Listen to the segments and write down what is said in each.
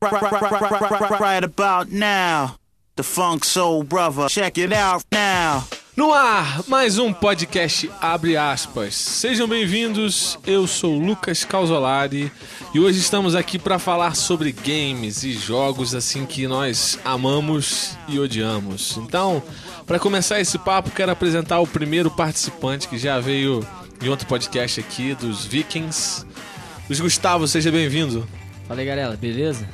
Right about now, the Funk Soul Brother. Check it out now. No ar, mais um podcast abre aspas. Sejam bem-vindos. Eu sou Lucas Causolari e hoje estamos aqui para falar sobre games e jogos assim que nós amamos e odiamos. Então, para começar esse papo, quero apresentar o primeiro participante que já veio em outro podcast aqui dos Vikings. Luiz Gustavo, seja bem-vindo. Fala aí, galera, beleza?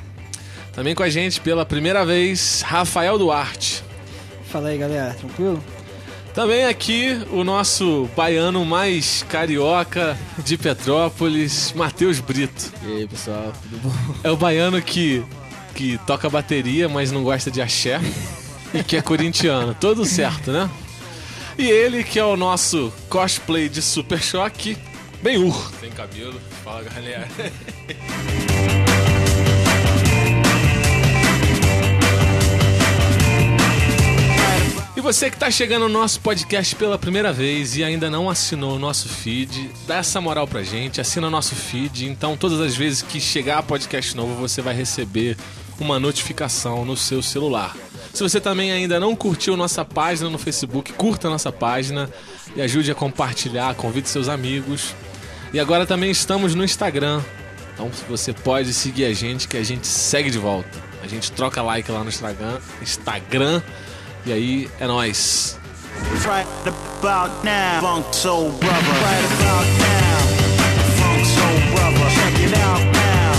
Também com a gente pela primeira vez, Rafael Duarte. Fala aí, galera, tranquilo? Também aqui o nosso baiano mais carioca de Petrópolis, Matheus Brito. E aí, pessoal, tudo bom? É o baiano que, que toca bateria, mas não gosta de axé e que é corintiano. Todo certo, né? E ele que é o nosso cosplay de Super Choque, bem ur. Tem cabelo, fala galera. você que está chegando no nosso podcast pela primeira vez e ainda não assinou o nosso feed, dá essa moral pra gente, assina nosso feed. Então, todas as vezes que chegar podcast novo, você vai receber uma notificação no seu celular. Se você também ainda não curtiu nossa página no Facebook, curta nossa página e ajude a compartilhar, convide seus amigos. E agora também estamos no Instagram. Então você pode seguir a gente que a gente segue de volta. A gente troca like lá no Instagram, Instagram e aí é nóis. Right about now, Funk Soul Brother. Right about now, Funk Soul Brother. Check it out now,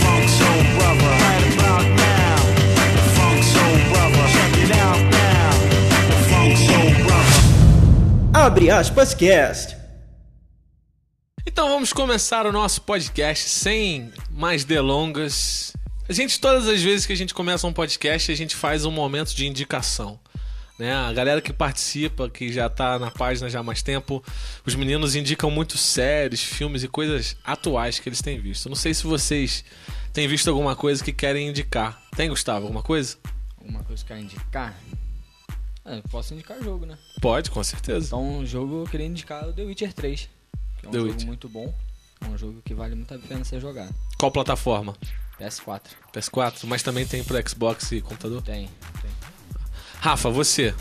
Funk Soul Brother. Right about now, Funk Soul Brother. Check it out now, Funk Soul Brother. Abre aspas cast. Então vamos começar o nosso podcast sem mais delongas. A gente, todas as vezes que a gente começa um podcast, a gente faz um momento de indicação. Né? A galera que participa, que já tá na página já há mais tempo, os meninos indicam muito séries, filmes e coisas atuais que eles têm visto. Não sei se vocês têm visto alguma coisa que querem indicar. Tem, Gustavo, alguma coisa? Uma coisa que eu quero indicar? Eu posso indicar jogo, né? Pode, com certeza. Então, um jogo eu queria indicar o The Witcher 3. Que é um The jogo Witcher. muito bom. É um jogo que vale muito a pena ser jogado. Qual plataforma? PS4. PS4, mas também tem pro Xbox e computador? Tem, tem. Rafa, você.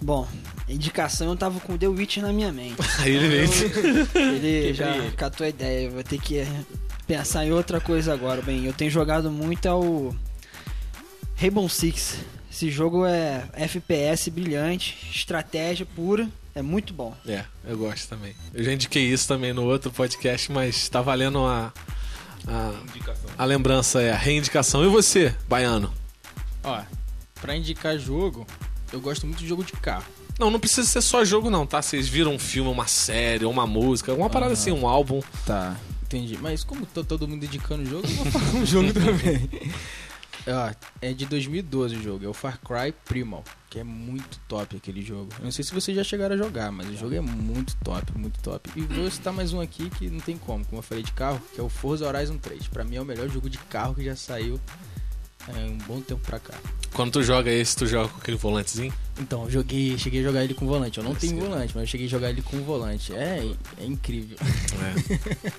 Bom, indicação eu tava com o The Witch na minha mente. Aí ele veio. Ele já ele. catou a ideia, eu vou ter que eh, pensar em outra coisa agora. Bem, eu tenho jogado muito ao Rainbow Six. Esse jogo é FPS brilhante, estratégia pura, é muito bom. É, eu gosto também. Eu já indiquei isso também no outro podcast, mas tá valendo a, a, a lembrança, é a reindicação. E você, baiano? Ó, pra indicar jogo, eu gosto muito de jogo de carro. Não, não precisa ser só jogo, não, tá? Vocês viram um filme, uma série, uma música, uma parada assim, um álbum. Tá. Entendi. Mas como tá todo mundo indicando jogo, eu vou falar um jogo também. Ó, é de 2012 o jogo, é o Far Cry Primal, que é muito top aquele jogo. Eu não sei se vocês já chegaram a jogar, mas o jogo é muito top, muito top. E vou citar mais um aqui que não tem como, como eu falei de carro, que é o Forza Horizon 3. Pra mim é o melhor jogo de carro que já saiu é, um bom tempo pra cá. Quando tu joga esse, tu joga com aquele volantezinho? Então, eu joguei, cheguei a jogar ele com volante. Eu não tenho Sim. volante, mas eu cheguei a jogar ele com volante. É, é incrível. É.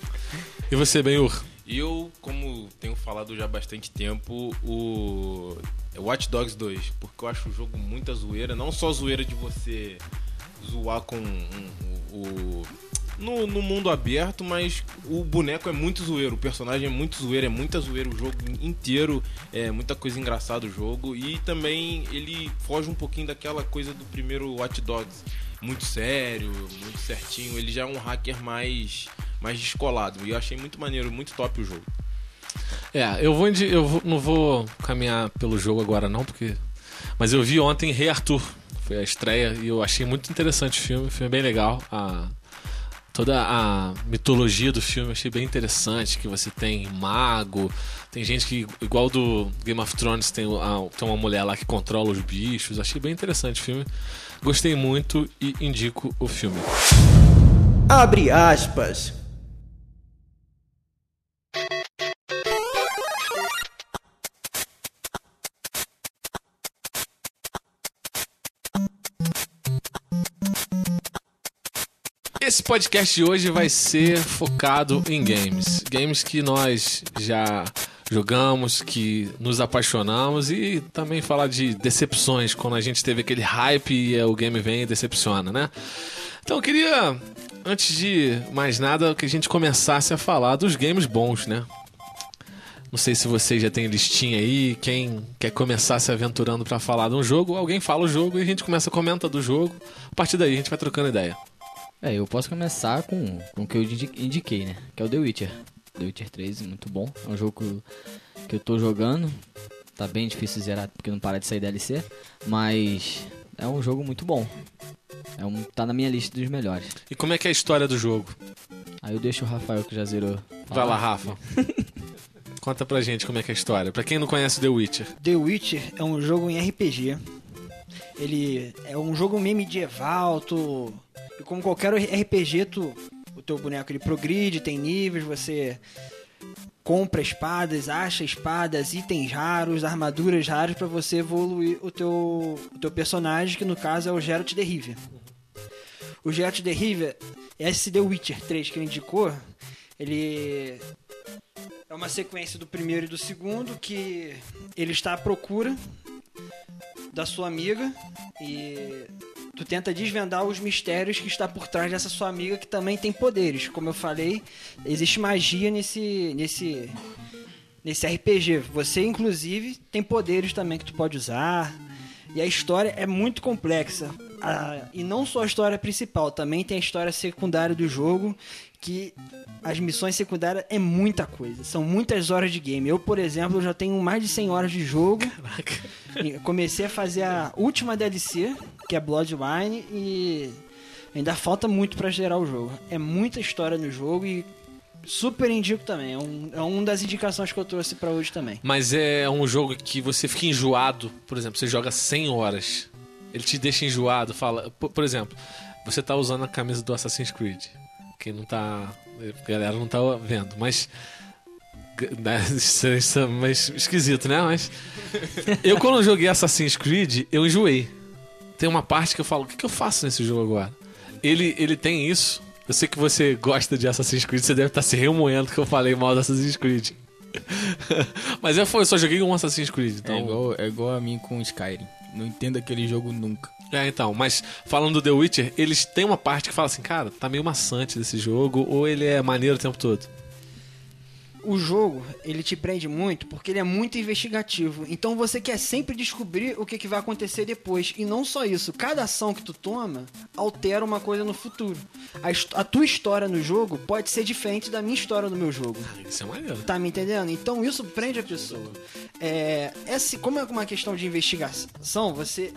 e você, Benhur? Eu, como tenho falado já há bastante tempo, o é Watch Dogs 2, porque eu acho o jogo muita zoeira, não só zoeira de você zoar com um- o no, no mundo aberto, mas o boneco é muito zoeiro, o personagem é muito zoeiro, é muita zoeira o jogo inteiro, é muita coisa engraçada o jogo e também ele foge um pouquinho daquela coisa do primeiro Watch Dogs, muito sério, muito certinho, ele já é um hacker mais mais descolado e eu achei muito maneiro, muito top o jogo. É, eu vou, eu vou- não vou caminhar pelo jogo agora não, porque mas eu vi ontem Rei Arthur, foi a estreia e eu achei muito interessante o filme, o filme é bem legal, a toda a mitologia do filme eu achei bem interessante, que você tem mago, tem gente que igual do Game of Thrones tem, a- tem uma mulher lá que controla os bichos, achei bem interessante o filme. Gostei muito e indico o filme. Abre aspas. Esse podcast de hoje vai ser focado em games. Games que nós já jogamos, que nos apaixonamos e também falar de decepções, quando a gente teve aquele hype e o game vem e decepciona, né? Então eu queria, antes de mais nada, que a gente começasse a falar dos games bons, né? Não sei se vocês já tem listinha aí, quem quer começar se aventurando pra falar de um jogo, alguém fala o jogo e a gente começa a comentar do jogo. A partir daí a gente vai trocando ideia. É, eu posso começar com, com o que eu indi- indiquei, né? Que é o The Witcher. The Witcher 3, muito bom. É um jogo que eu- tô jogando. Tá bem difícil zerar porque não para de sair DLC. Mas é um jogo muito bom. É um, tá na minha lista dos melhores. E como é que é a história do jogo? Aí eu deixo o Rafael que já zerou. Vai lá, Rafa. Conta pra gente como é que é a história. Pra quem não conhece The Witcher. The Witcher é um jogo em RPG. Ele é um jogo meio medieval, tu... Como qualquer RPG, tu... o teu boneco ele progride, tem níveis, você compra espadas, acha espadas, itens raros, armaduras raras pra você evoluir o teu, o teu personagem, que no caso é o Geralt de Rivia. O Geralt de Rivia, esse The Witcher 3 que ele indicou, ele é uma sequência do primeiro e do segundo que ele está à procura da sua amiga e tu tenta desvendar os mistérios que está por trás dessa sua amiga que também tem poderes. Como eu falei, existe magia nesse nesse nesse RPG. Você inclusive tem poderes também que tu pode usar. E a história é muito complexa. E não só a história principal, também tem a história secundária do jogo, que as missões secundárias é muita coisa. São muitas horas de game. Eu, por exemplo, já tenho mais de 100 horas de jogo. E Comecei a fazer a última DLC, que é Bloodline, e ainda falta muito pra gerar o jogo. É muita história no jogo e super indico também. É um, é uma das indicações que eu trouxe pra hoje também. Mas é um jogo que você fica enjoado. Por exemplo, você joga 100 horas. Ele te deixa enjoado. Fala, por, por exemplo, você tá usando a camisa do Assassin's Creed. Quem não tá. A galera não tá vendo, mas. né, Isso é- é esquisito, né? Mas. Eu, quando joguei Assassin's Creed, eu enjoei. Tem uma parte que eu falo: o que, que eu faço nesse jogo agora? Ele, ele tem isso. Eu sei que você gosta de Assassin's Creed, você deve estar se remoendo que eu falei mal do Assassin's Creed. Mas eu, eu só joguei um Assassin's Creed, então. É, igual, é igual a mim com Skyrim. Não entendo aquele jogo nunca. É, então, mas falando do The Witcher, eles têm uma parte que fala assim, cara, tá meio maçante desse jogo, ou ele é maneiro o tempo todo. O jogo, ele te prende muito porque ele é muito investigativo. Então você quer sempre descobrir o que, que vai acontecer depois. E não só isso, cada ação que tu toma altera uma coisa no futuro. A, a tua história no jogo pode ser diferente da minha história no meu jogo. Isso é maneiro. Tá me entendendo? Então isso prende a pessoa. É, esse, como é uma questão de investigação, você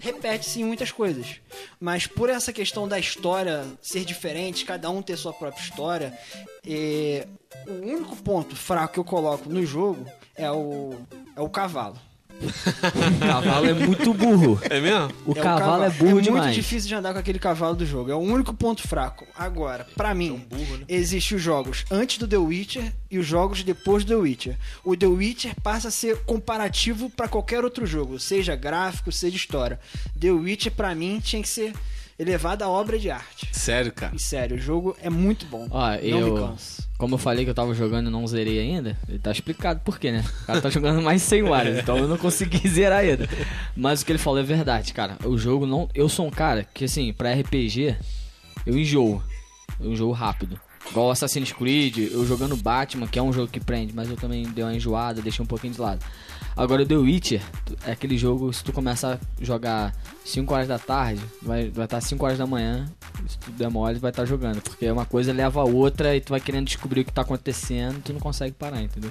repete-se em muitas coisas. Mas por essa questão da história ser diferente, cada um ter sua própria história, é, o único ponto fraco que eu coloco no jogo é o, é o cavalo. O cavalo é muito burro. É mesmo? O É o cavalo é burro muito demais. difícil de andar com aquele cavalo do jogo. É o único ponto fraco. Agora, pra mim, existem os jogos antes do The Witcher e os jogos depois do The Witcher. O The Witcher passa a ser comparativo pra qualquer outro jogo, seja gráfico, seja história. The Witcher, pra mim, tinha que ser elevado à obra de arte. Sério, cara. E sério, o jogo é muito bom. Ó, Não eu. me canso. Como eu falei que eu tava jogando e não zerei ainda, ele tá explicado por quê, né? O cara tá jogando mais 100 horas, então eu não consegui zerar ainda. Mas o que ele falou é verdade, cara. O jogo não. Eu sou um cara que, assim, pra RPG, eu enjoo. Eu enjoo rápido. Igual Assassin's Creed, eu jogando Batman, que é um jogo que prende, mas eu também dei uma enjoada, deixei um pouquinho de lado. Agora The Witcher é aquele jogo, se tu começar a jogar 5 horas da tarde, vai estar vai tá 5 horas da manhã, se tu der mole, vai estar jogando. Porque uma coisa leva a outra e tu vai querendo descobrir o que tá acontecendo tu não consegue parar, entendeu?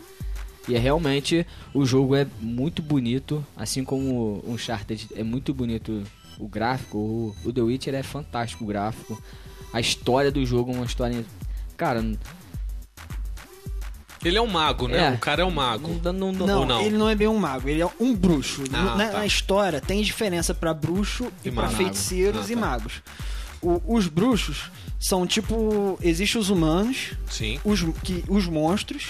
E é realmente, o jogo é muito bonito, assim como o Uncharted é muito bonito o gráfico, o, o The Witcher é fantástico o gráfico. A história do jogo é uma história... Cara, Ele é um mago, né? É. O cara é um mago. não, não, não, Não, não? ele não é bem um mago, ele é um bruxo. Ah, na, tá. na história tem diferença pra bruxo e, E pra mago. feiticeiros Ah, e tá. magos. O- os bruxos são tipo. Existem os humanos, Sim. os, que, os monstros,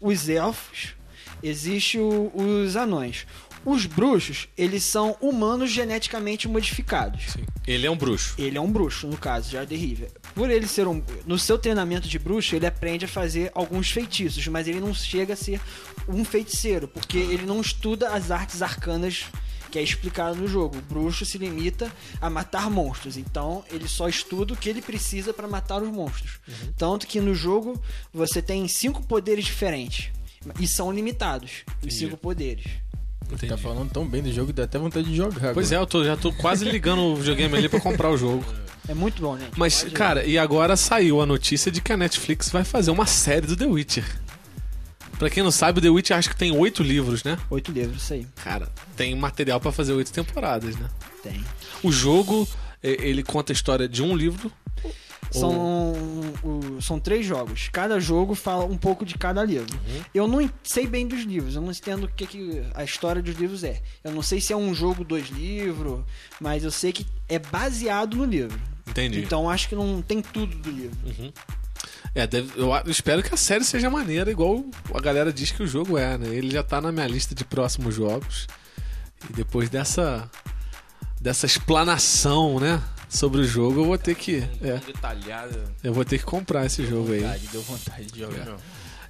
os elfos, existem o- os anões. Os bruxos, eles são humanos geneticamente modificados. Sim. Ele é um bruxo. Ele é um bruxo, no caso, Jardim River. Por ele ser um. No seu treinamento de bruxo, ele aprende a fazer alguns feitiços, mas ele não chega a ser um feiticeiro, porque ele não estuda as artes arcanas que é explicado no jogo. O bruxo se limita a matar monstros, então ele só estuda o que ele precisa para matar os monstros. Tanto que no jogo você tem cinco poderes diferentes e são limitados os cinco poderes. Entendi. Tá falando tão bem do jogo, dá até vontade de jogar. Pois é, agora. eu tô- já tô quase ligando o videogame ali pra comprar o jogo. É muito bom, né? Mas, cara, e agora saiu a notícia de que a Netflix vai fazer uma série do The Witcher. Pra quem não sabe, o The Witcher acho que tem oito livros, né? Oito livros, isso aí. Cara, tem material pra fazer oito temporadas, né? Tem. O jogo, ele conta a história de um livro. São, o- são três jogos. Cada jogo fala um pouco de cada livro. Uhum. Eu não sei bem dos livros, eu não entendo o que, que a história dos livros é. Eu não sei se é um jogo, dois livros, mas eu sei que é baseado no livro. Entendi. Então acho que não tem tudo do livro. É, deve- eu espero que a série seja maneira, igual a galera diz que o jogo é, né? Ele já tá na minha lista de próximos jogos. E depois dessa dessa explanação, né, sobre o jogo, eu vou ter que, é, eu vou ter que comprar esse jogo aí. Vontade, deu vontade de jogar. Não.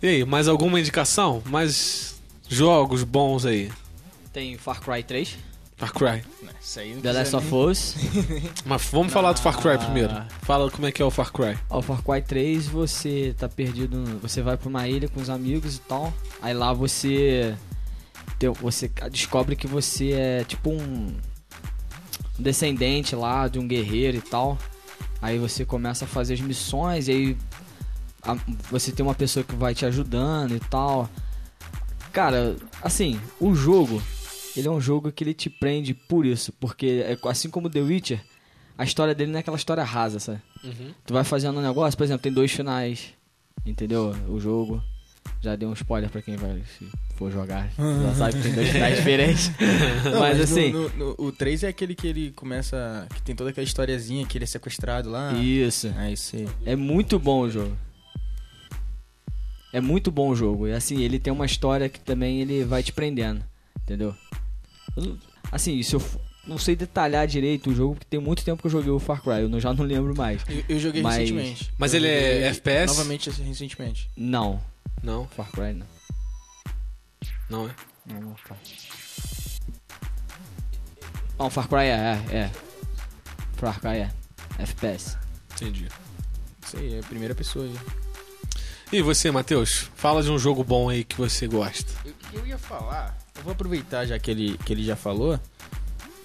E aí, mais alguma indicação? Mais jogos bons aí? Tem Far Cry 3, Far Cry. Isso aí não The Last of Us. Mas vamos falar do Far Cry Ah. primeiro. Fala como é que é o Far Cry. Ó, Far Cry 3, você tá perdido. no- Você vai pra uma ilha com os amigos e tal. Aí lá você. Você descobre que você é tipo um. Um descendente lá de um guerreiro e tal. Aí você começa a fazer as missões e aí. a- você tem uma pessoa que vai te ajudando e tal. Cara, assim, o jogo. Ele é um jogo que ele te prende por isso. Porque, é, assim como The Witcher, a história dele não é aquela história rasa, sabe? Tu vai fazendo um negócio, por exemplo, tem dois finais. Entendeu? O jogo. Já dei um spoiler pra quem vai for jogar. Já sabe que tem dois finais diferentes. Não, mas, no- assim. no- no- o 3 é aquele que ele começa. Que tem toda aquela historiazinha que ele é sequestrado lá. Isso. É isso aí. É muito bom o jogo. É muito bom o jogo. E assim, ele tem uma história que também ele vai te prendendo. Entendeu? Assim, se eu não sei detalhar direito o jogo, porque tem muito tempo que eu joguei o Far Cry, eu já não lembro mais. Eu, eu joguei Mas- recentemente. Mas Eu ele é FPS? Novamente recentemente. Não, Não, Far Cry não. Não é. Não, não, Far... Não, Far Cry é, é, é. Far Cry é. FPS. Entendi. Isso aí, é a primeira pessoa aí. E você, Matheus? Fala de um jogo bom aí que você gosta. Eu, eu ia falar. Eu vou aproveitar já que ele, que ele já falou.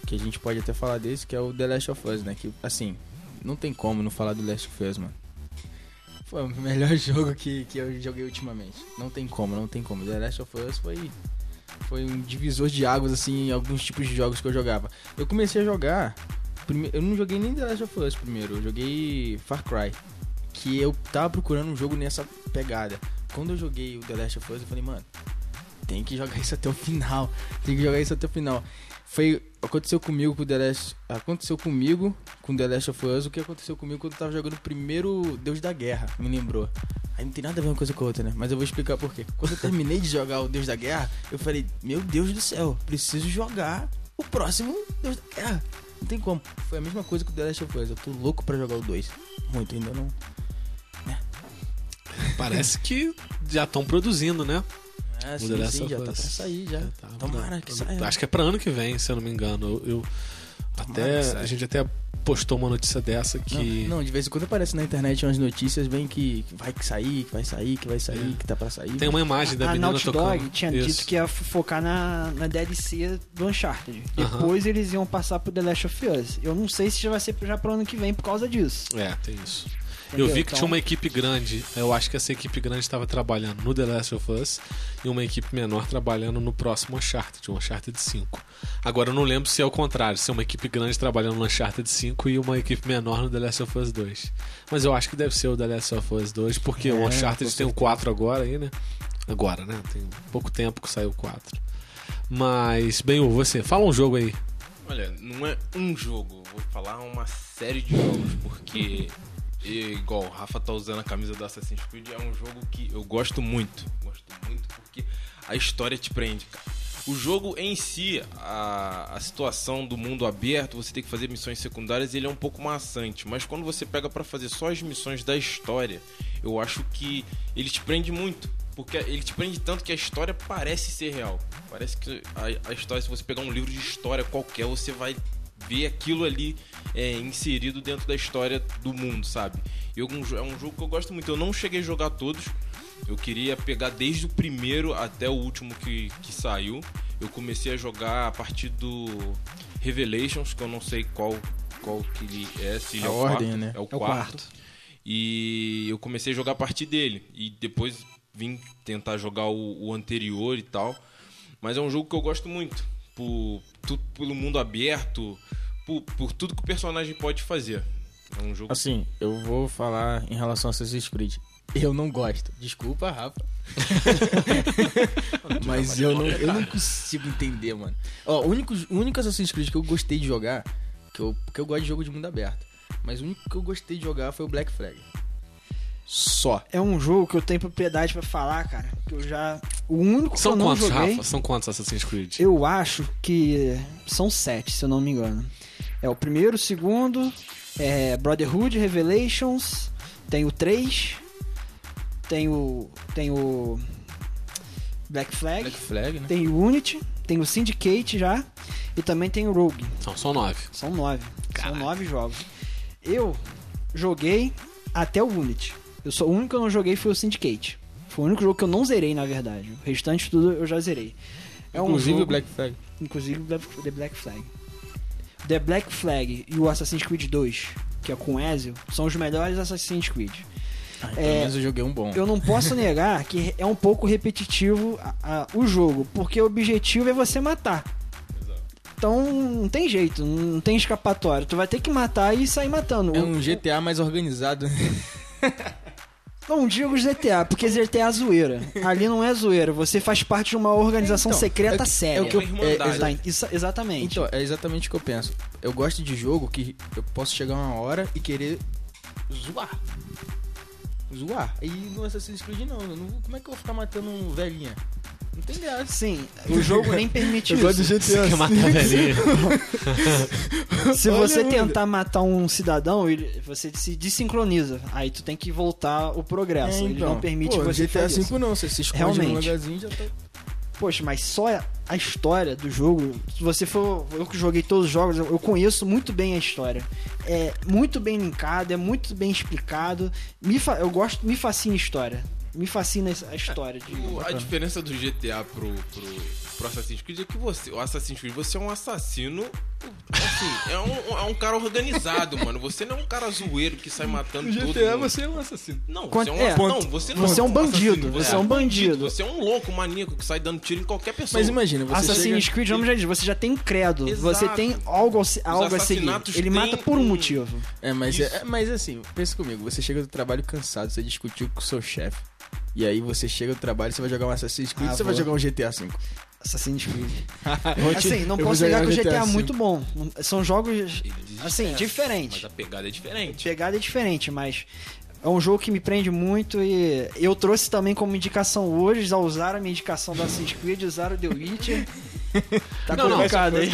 Que a gente pode até falar desse, que é o The Last of Us, né? Que, assim, não tem como não falar do Last of Us, mano. Foi o melhor jogo que, que eu joguei ultimamente. Não tem como, não tem como. The Last of Us foi. Foi um divisor de águas, assim, em alguns tipos de jogos que eu jogava. Eu comecei a jogar. Eu não joguei nem The Last of Us primeiro, eu joguei Far Cry. Que eu tava procurando um jogo nessa pegada. Quando eu joguei o The Last of Us, eu falei, mano, tem que jogar isso até o final. Tem que jogar isso até o final. Foi. Aconteceu comigo com The Last. Aconteceu comigo com The Last of Us o que aconteceu comigo quando eu tava jogando o primeiro Deus da Guerra, me lembrou. Aí não tem nada a ver uma coisa com a outra, né? Mas eu vou explicar por quê. Quando eu terminei de jogar o Deus da Guerra, eu falei, meu Deus do céu, preciso jogar o próximo Deus da Guerra. Não tem como. Foi a mesma coisa com o The Last of Us. Eu tô louco pra jogar o 2. Muito, ainda não. Parece que já estão produzindo, né? É, The sim, Last sim, of já tá pra Us. sair já. Tá, Tomara que saia. Acho que é pra ano que vem, se eu não me engano. Eu, eu- até a gente até postou uma notícia dessa que Não, não, de vez em quando aparece na internet umas notícias bem que que vai sair, que vai sair, que vai sair, que tá pra sair. tem uma imagem da a menina Naughty tocando. Dog tinha Isso. dito que ia focar na, na DLC do Uncharted. Depois eles iam passar pro The Last of Us. Eu não sei se já vai ser já pro ano que vem por causa disso. É, tem isso. Entendeu? Eu vi que Então- tinha uma equipe grande. Eu acho que essa equipe grande estava trabalhando no The Last of Us e uma equipe menor trabalhando no próximo Uncharted, o Uncharted 5. Agora eu não lembro se é o contrário, se é uma equipe grande trabalhando no Uncharted 5 e uma equipe menor no The Last of Us 2. Mas eu acho que deve ser o The Last of Us 2, porque É, o Uncharted tem o certeza. 4 agora aí, né? Agora, né? Tem pouco tempo que saiu o 4. Mas, bem, você, fala um jogo aí. Olha, não é um jogo, vou falar uma série de jogos, porque e, igual o Rafa tá usando a camisa do Assassin's Creed, é um jogo que eu gosto muito. Gosto muito porque a história te prende, cara. O jogo em si, a, a situação do mundo aberto, você tem que fazer missões secundárias, ele é um pouco maçante. Mas quando você pega pra fazer só as missões da história, eu acho que ele te prende muito. Porque ele te prende tanto que a história parece ser real. Parece que a, a história, se você pegar um livro de história qualquer, você vai ver aquilo ali é, inserido dentro da história do mundo, sabe? Eu, é um jogo que eu gosto muito. Eu não cheguei a jogar todos. Eu queria pegar desde o primeiro até o último que, que saiu. Eu comecei a jogar a partir do Revelations, que eu não sei qual, qual que ele é, se ele A é o ordem, quarto. né? É o É o quarto. quarto. E eu comecei a jogar a partir dele. E depois vim tentar jogar o, o anterior e tal. Mas é um jogo que eu gosto muito. Por, tu- pelo mundo aberto, por, por tudo que o personagem pode fazer. É um jogo. Assim, eu vou falar em relação a Assassin's Creed. Eu não gosto. Desculpa, Rafa. Mas eu não, eu não consigo entender, mano. Ó, o único, o único Assassin's Creed que eu gostei de jogar, que eu, porque eu gosto de jogo de mundo aberto, mas o único que eu gostei de jogar foi o Black Flag. Só. É um jogo que eu tenho propriedade pra falar, cara. Que eu já. O único que São eu não quantos, joguei. Rafa? São quantos Assassin's Creed? Eu acho que são sete, se eu não me engano. É o primeiro, o segundo, é Brotherhood, Revelations, tem o 3, tem o. tem o. Black Flag, Black Flag, né? tem o Unity, tem o Syndicate já, e também tem o Rogue. São, são nove. São nove. Caraca. São nove jogos. Eu joguei até o Unity. Eu sou o único que eu não joguei foi o Syndicate. Foi o único jogo que eu não zerei, na verdade. O restante tudo eu já zerei. É um Inclusive jogo- o Black Flag. Inclusive o Black Flag. The Black Flag e o Assassin's Creed 2, que é com Ezio, são os melhores Assassin's Creed. Ah, pelo É, eu joguei um bom. Eu não posso negar que é um pouco repetitivo a- a- o jogo, porque o objetivo é você matar. Então não tem jeito, não tem escapatória. Tu vai ter que matar e sair matando. É um GTA mais organizado. Não digo GTA, porque GTA é zoeira. Ali não é zoeira, você faz parte de uma organização Então, secreta é séria. é o que eu-. Tá, isso- exatamente. Então, é exatamente o que eu penso. Eu gosto de jogo que eu posso chegar uma hora e querer zoar. Zoar. E no Assassin's Creed não. eu não- como é que eu vou ficar matando um velhinha? Não tem graça. Sim, o jogo nem permite isso. GTA. Quer matar velhinho? Se Olha, você mano. tentar matar um cidadão, ele- você se desincroniza. Aí tu tem que voltar o progresso. ele não permite É, então. pô, você GTA fazer V isso. não, você se esconde no Realmente. lugarzinho já tá... Poxa, mas só a história do jogo, se você for. Eu que joguei todos os jogos, eu eu conheço muito bem a história. É muito bem linkado, é muito bem explicado. Me fa- eu gosto, me fascina a história. Me fascina a história de. O- a diferença do GTA pro, pro, pro Assassin's Creed é que você, o Assassin's Creed, você é um assassino. Assim, é um, é um cara organizado, mano. Você não é um cara zoeiro que sai matando todo mundo. é um assassino. Não, você é um, é, não, você não você é um bandido, assassino, você é um bandido. Você é um louco, maníaco que sai dando tiro em qualquer pessoa. Mas imagina, você Assassin's chega... Creed, vamos já dizer, você já tem um credo, Exato. você tem algo, algo a seguir. Ele mata por um um- motivo. É, mas, Isso. é, mas assim, pensa comigo. Você chega do trabalho cansado, você discutiu com o seu chefe. E aí você chega do trabalho, você vai jogar um Assassin's Creed, Ah, você vai vou. jogar um GTA V. Assassin's Creed. Assim, não eu posso negar que o GTA é muito bom. São jogos, assim, desespera, diferentes. Mas a pegada é diferente. Pegada é diferente, mas é um jogo que me prende muito e eu trouxe também como indicação hoje, usar a minha indicação do Assassin's Creed, usar o The Witcher. Tá Não, não, complicado aí.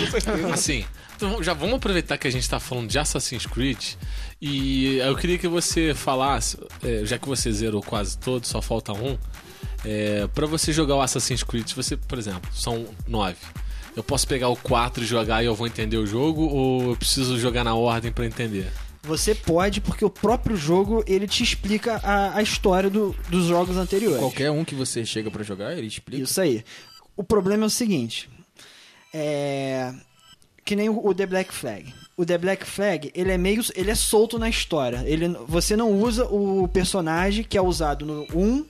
Assim, então já vamos aproveitar que a gente tá falando de Assassin's Creed e eu queria que você falasse, é, já que você zerou quase todo, só falta um, é, para você jogar o Assassin's Creed, se você, por exemplo, são nove. Eu posso pegar o 4 e jogar e eu vou entender o jogo ou eu preciso jogar na ordem pra entender? Você pode, porque o próprio jogo ele te explica a, a história do- dos jogos anteriores. Qualquer um que você chega pra jogar, ele explica. Isso aí. O problema é o seguinte. É. Que nem o The Black Flag. O The Black Flag, ele é meio. ele é solto na história. Ele, você não usa o personagem que é usado no 1,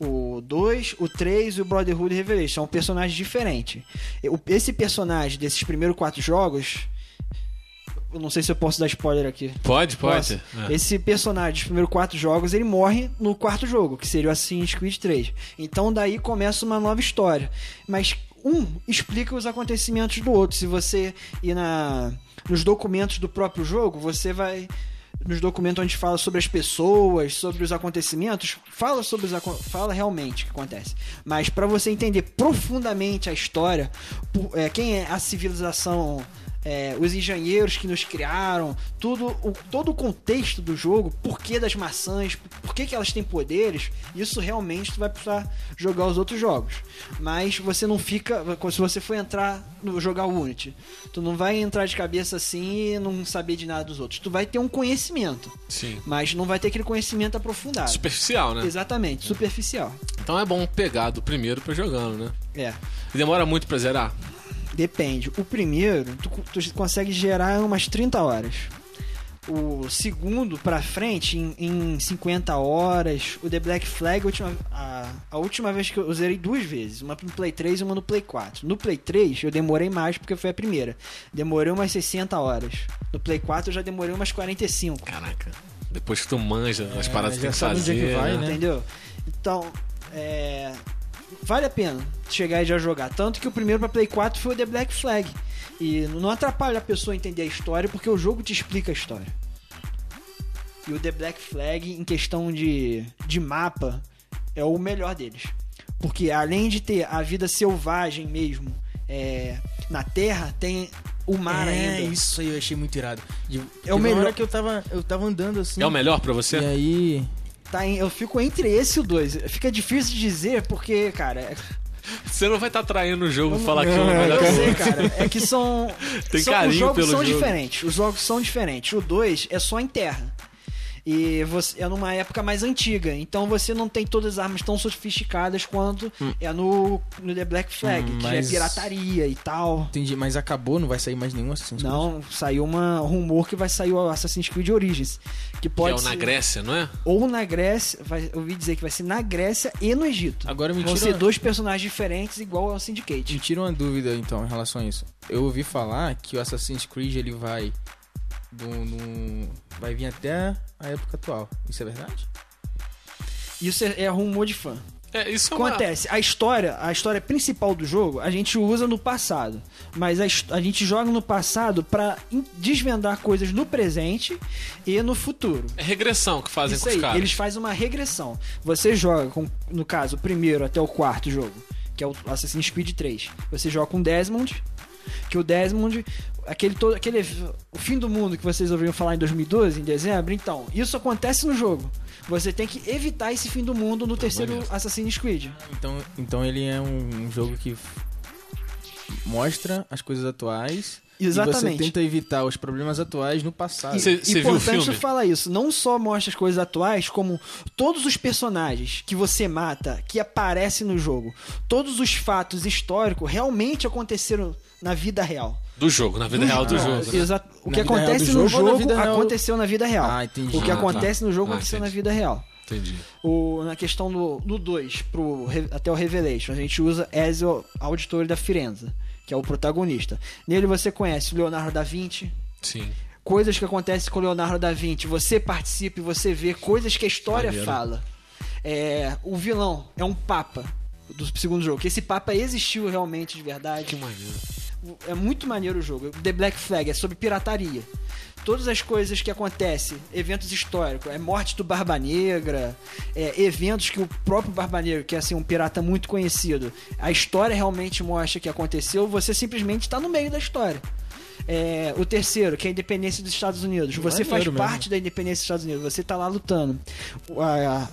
o 2, o 3 e o Brotherhood Revelation. É um personagem diferente. Esse personagem desses primeiros quatro jogos. Eu não sei se eu posso dar spoiler aqui. Pode, pode. É. Esse personagem dos primeiros quatro jogos, ele morre no quarto jogo, que seria o Assassin's Creed 3. Então daí começa uma nova história. Mas um explica os acontecimentos do outro. Se você ir na, nos documentos do próprio jogo, você vai nos documentos onde fala sobre as pessoas, sobre os acontecimentos, fala sobre os fala realmente o que acontece. Mas para você entender profundamente a história, é, quem é a civilização, é, os engenheiros que nos criaram, tudo, o, todo o contexto do jogo, porquê das maçãs, por que, elas têm poderes, isso realmente tu vai precisar jogar os outros jogos. Mas você não fica, se você for entrar no jogar o Unity, tu não vai entrar de cabeça assim e não saber de nada dos outros. Tu vai ter um conhecimento, Sim. mas não vai ter aquele conhecimento aprofundado. Superficial, né? Exatamente, superficial. Então é bom pegar do primeiro pra ir jogando, né? É. E demora muito pra zerar? Depende. O primeiro, tu, tu consegue gerar umas 30 horas. O segundo pra frente, em, em 50 horas. O The Black Flag, a última, a, a última vez que eu, zerei duas vezes. Uma no Play 3 e uma no Play 4. No Play 3 eu demorei mais porque foi a primeira. Demorei umas 60 horas. No Play 4 eu já demorei umas 45. Caraca. Depois que tu manja as paradas que tem que onde fazer, é que vai, né? né? Entendeu? Então, é. Vale a pena chegar e já jogar. Tanto que o primeiro pra Play 4 foi o The Black Flag. E não atrapalha a pessoa entender a história, porque o jogo te explica a história. E o The Black Flag, em questão de, de mapa, é o melhor deles. Porque além de ter a vida selvagem mesmo é, na Terra, tem o mar é, ainda. isso aí eu achei muito irado. De, É o melhor- hora que eu tava, eu tava andando assim. É o melhor pra você? E aí. Tá em- eu fico entre esse e o 2. Fica difícil de dizer porque, cara, é Você não vai estar traindo o jogo e falar que é o melhor Eu que o sei, cara. É que são. Tem são carinho os jogos pelo são jogo. diferentes. Os jogos são diferentes. O 2 é só em terra. E você, é numa época mais antiga. Então você não tem todas as armas tão sofisticadas quanto é no, no The Black Flag, Hum, que mas- é pirataria e tal. Entendi, mas acabou, não vai sair mais nenhum Assassin's Creed? Não, saiu uma rumor que vai sair o Assassin's Creed Origins. Que Que pode é o na ser Grécia, não é? ou na Grécia, vai, eu ouvi dizer que vai ser na Grécia e no Egito. Agora me Vão tira- ser dois personagens diferentes, igual ao Syndicate. Me tira uma dúvida então em relação a isso. Eu ouvi falar que o Assassin's Creed ele vai do, no- vai vir até a época atual. Isso é verdade? Isso é, é rumor de fã. É, isso é uma... Acontece, a história, a história principal do jogo, a gente usa no passado, mas a, a gente joga no passado pra in- desvendar coisas no presente e no futuro. É regressão que fazem Isso com os aí, caras. eles fazem uma regressão. Você joga com, no caso, o primeiro até o quarto jogo, que é o Assassin's Creed 3. Você joga com Desmond, que o Desmond, aquele todo, aquele o fim do mundo que vocês ouviram falar em 2012, em dezembro, então, isso acontece no jogo. Você tem que evitar esse fim do mundo no terceiro maneiro. Assassin's Creed. Então, então ele é um, um jogo que mostra as coisas atuais e você Exatamente. tenta evitar os problemas atuais no passado. Cê- viu o Importante filme? falar isso. Não só mostra as coisas atuais, como todos os personagens que você mata, que aparecem no jogo, todos os fatos históricos realmente aconteceram na vida real. Do jogo, na vida real do Não, jogo. né? exa- O Na que acontece do no jogo na jogo real? aconteceu na vida real. Ah, entendi. O que Ah, acontece no jogo Ah, aconteceu na vida real. Entendi. O, na questão do 2, pro Re- até o Revelation, a gente usa Ezio Auditore da Firenze, que é o protagonista. Nele você conhece o Leonardo da Vinci, Sim. coisas que acontecem com o Leonardo da Vinci, você participa e você vê coisas que a história fala. É, o vilão é um papa do segundo jogo, que esse papa existiu realmente de verdade. Que maneiro. É muito maneiro o jogo. The Black Flag é sobre pirataria. Todas as coisas que acontecem, eventos históricos, é morte do Barba Negra, é, eventos que o próprio Barba Negra, que é assim, um pirata muito conhecido, a história realmente mostra que aconteceu, você simplesmente está no meio da história. É, o terceiro, que é a independência dos Estados Unidos. Você faz Maneiro parte mesmo. da independência dos Estados Unidos, você tá lá lutando. O, a-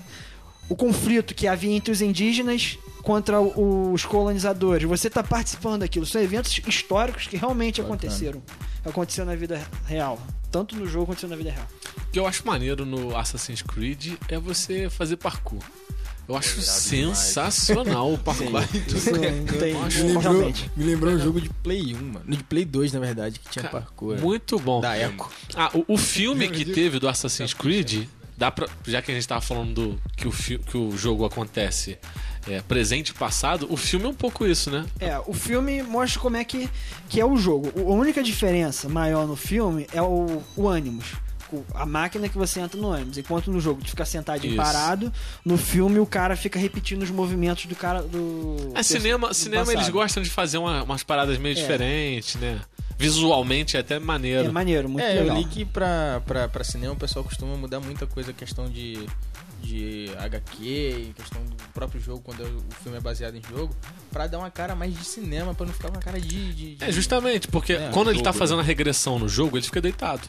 o conflito que havia entre os indígenas contra o- os colonizadores. Você tá participando daquilo. São eventos históricos que realmente aconteceram. Aconteceu na vida real. Tanto no jogo quanto na vida real. O que eu acho maneiro no Assassin's Creed é você fazer parkour. Eu acho sensacional o parkour. Isso tem, acho me, lembrou, me lembrou um jogo de Play 1, mano. De Play 2, na verdade, que tinha Cara, parkour. Muito bom. Da Echo. Ah, o, o filme que teve do Assassin's Creed, dá pra, já que a gente tava falando do que o, fi- que o jogo acontece é, presente e passado, o filme é um pouco isso, né? É, o filme mostra como é que, que é o jogo. O- A única diferença maior no filme é o, o ânimos. A máquina que você entra no ônibus. Enquanto no jogo tu fica sentadinho Isso. parado, no filme o cara fica repetindo os movimentos do cara do. É, cinema, do cinema eles gostam de fazer uma- umas paradas meio É. diferentes, né? Visualmente é até É maneiro. maneiro, muito é, legal. eu li que pra, pra, pra cinema o pessoal costuma mudar muita coisa, questão de, de HQ e questão do próprio jogo, quando o filme é baseado em jogo, pra dar uma cara mais de cinema, pra não ficar uma cara de. de, de- É, justamente, porque É, quando ele tá jogo, fazendo a regressão no jogo, ele fica deitado.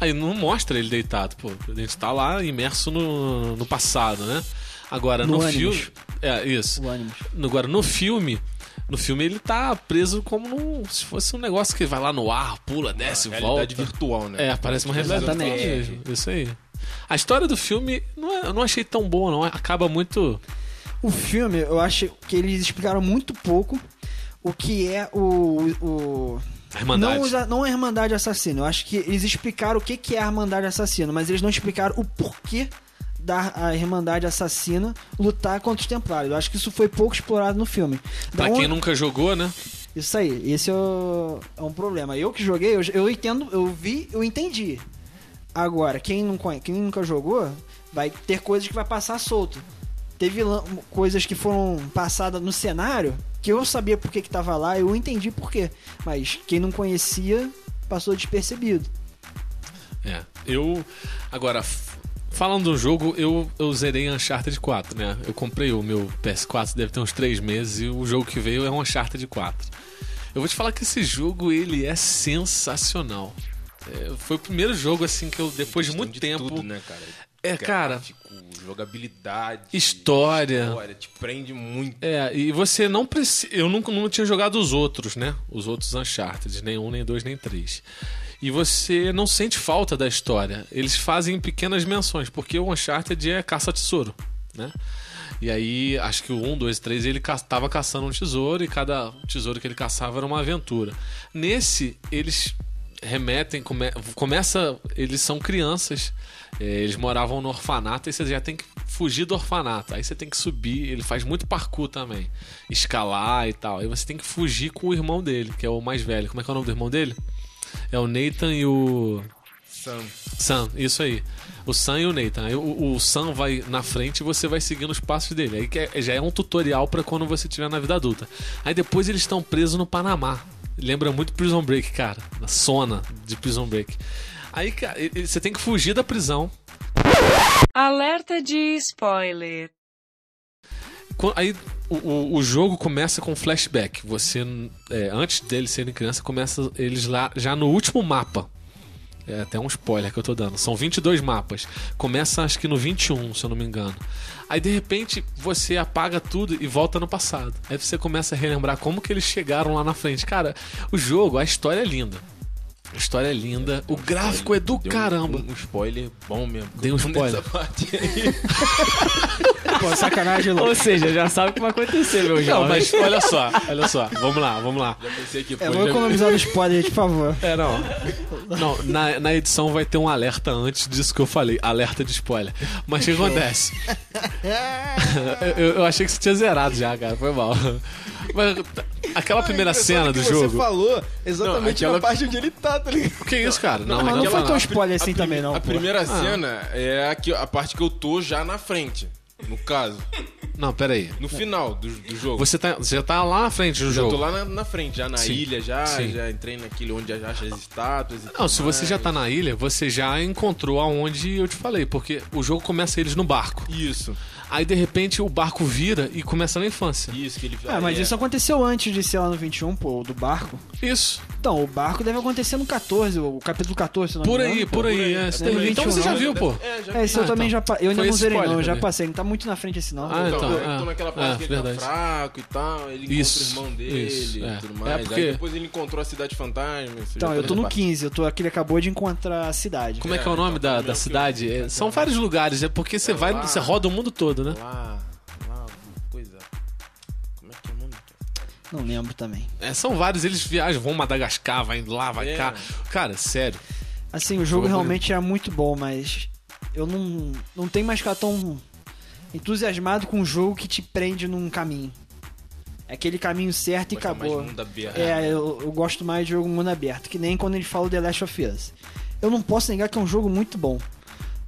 Aí não mostra ele deitado, pô. A gente tá lá imerso no, no passado, né? Agora, No no, filme. É, isso. No- Agora, no filme. No filme ele tá preso como num- se fosse um negócio que vai lá no ar, pula, desce, realidade volta. virtual, né? É, parece uma realidade Exatamente. virtual mesmo. Isso aí. A história do filme não é- eu não achei tão boa, não. Acaba muito. O filme, eu acho que eles explicaram muito pouco o que é o. o A Irmandade. Não, usa- não a Irmandade Assassina. Eu acho que eles explicaram o que, que é a Irmandade Assassina, mas eles não explicaram o porquê da a Irmandade Assassina lutar contra os Templários. Eu acho que isso foi pouco explorado no filme. Da Pra quem onde- nunca jogou, né? Isso aí, esse é, o- é um problema. Eu que joguei, eu, eu entendo, eu vi, eu entendi. Agora, quem, não, conhe- quem nunca jogou, vai ter coisas que vai passar solto. Teve coisas que foram passadas no cenário que eu sabia por que que tava lá, eu entendi por quê. Mas quem não conhecia passou despercebido. É. Eu. Agora, falando do jogo, eu, eu zerei Uncharted 4, né? Eu comprei o meu PS4, deve ter uns 3 meses, e o jogo que veio é um Uncharted 4. Eu vou te falar que esse jogo, ele é sensacional. É, foi o primeiro jogo, assim, que eu, depois de muito tempo... Tudo, né, cara? É, cara... Gráfico, jogabilidade, História. história, te prende muito. É, e você não precisa. Eu nunca não tinha jogado os outros, né? Os outros Uncharted, nem um, nem dois, nem três. E você não sente falta da história. Eles fazem pequenas menções, porque o Uncharted é caça-tesouro, né? E aí, acho que o 1, 2, 3, ele ca tava caçando um tesouro e cada tesouro que ele caçava era uma aventura. Nesse, eles remetem, come, começa, eles são crianças, é, eles moravam no orfanato e você já tem que fugir do orfanato. Aí você tem que subir, ele faz muito parkour também, escalar e tal. Aí você tem que fugir com o irmão dele, que é o mais velho. Como é que é o nome do irmão dele? É o Nathan e o Sam. Sam, isso aí. O Sam e o Nathan. Aí o, o Sam vai na frente e você vai seguindo os passos dele. Aí que é- já é um tutorial pra quando você estiver na vida adulta. Aí depois eles estão presos no Panamá. Lembra muito Prison Break, cara. Na zona de Prison Break. Aí, cara, você tem que fugir da prisão. Alerta de spoiler. Aí o, o, o jogo começa com flashback. Você, é, antes deles serem criança, começa eles lá já no último mapa. É até um spoiler que eu tô dando. São 22 mapas. Começa acho que no 21, se eu não me engano. Aí de repente você apaga tudo e volta no passado. Aí você começa a relembrar como que eles chegaram lá na frente. Cara, o jogo, a história é linda. A história é linda. O gráfico é do Deu um- caramba. Um, um spoiler bom mesmo. Dei um spoiler. Nessa parte aí. Pô, sacanagem. Ou seja, já sabe o que vai acontecer, meu Não, jovem. mas olha só, olha só. Vamos lá, vamos lá. Já pensei que É, já- economizar no spoiler, por favor. É, não. Não, na, na edição vai ter um alerta antes disso que eu falei. Alerta de spoiler. Mas o que acontece? eu, eu achei que você tinha zerado já, cara. Foi mal. Mas aquela primeira cena do que jogo. Você falou exatamente Não, aquela- na parte onde ele tá, tá ligado? Que isso, cara? Não, mas não aquela- foi tão a spoiler assim também, não, A pô. primeira cena é a, que, a parte que eu tô já na frente. No caso. Não, peraí. No final do, do jogo. Você, tá, você já tá lá na frente do já jogo. tô lá na, na frente, já na Sim, ilha, já, sim. já entrei naquele onde acha as estátuas e Não, se você já mais. tá na ilha, você já encontrou aonde eu te falei, porque o jogo começa eles no barco. Isso, Aí de repente o barco vira e começa na infância. isso que ele Ah, mas é. isso aconteceu antes de ser lá no 21, pô, o do barco. Isso. Então, o barco deve acontecer no 14, o capítulo 14, se não me Por engano. aí, por aí. É, você Tem tem- então 21 você já não. viu, pô. É, já É, esse eu Ah, também então. já pa- Eu ainda Foi não zerei, spoiler não, eu já também. passei. Não tá muito na frente assim, não. Ah, Então, então, eu é. tô naquela É, parte que ele verdade. tá fraco e tal, ele encontra Isso, o irmão dele isso, e é. tudo É mais. porque- Aí depois ele encontrou a cidade fantasma. você Então, eu tá tô no nessa 15, eu tô aqui, ele acabou de encontrar a cidade. Como é que é o nome então, da, é cidade? É, são vários lugares, é porque você vai, você roda o mundo todo, né? Lá, lá, coisa. Como é que é o nome? Não lembro também. É, são vários, eles viajam, vão Madagascar, vai lá, vai É. cá. Cara, sério. Assim, o jogo realmente é muito bom, mas eu não, não tenho mais ficar tão entusiasmado com um jogo que te prende num caminho. É aquele caminho certo e Gosta mais acabou. de mundo aberto. É, eu, eu gosto mais de jogo mundo aberto, que nem quando ele fala The Last of Us. Eu não posso negar que é um jogo muito bom.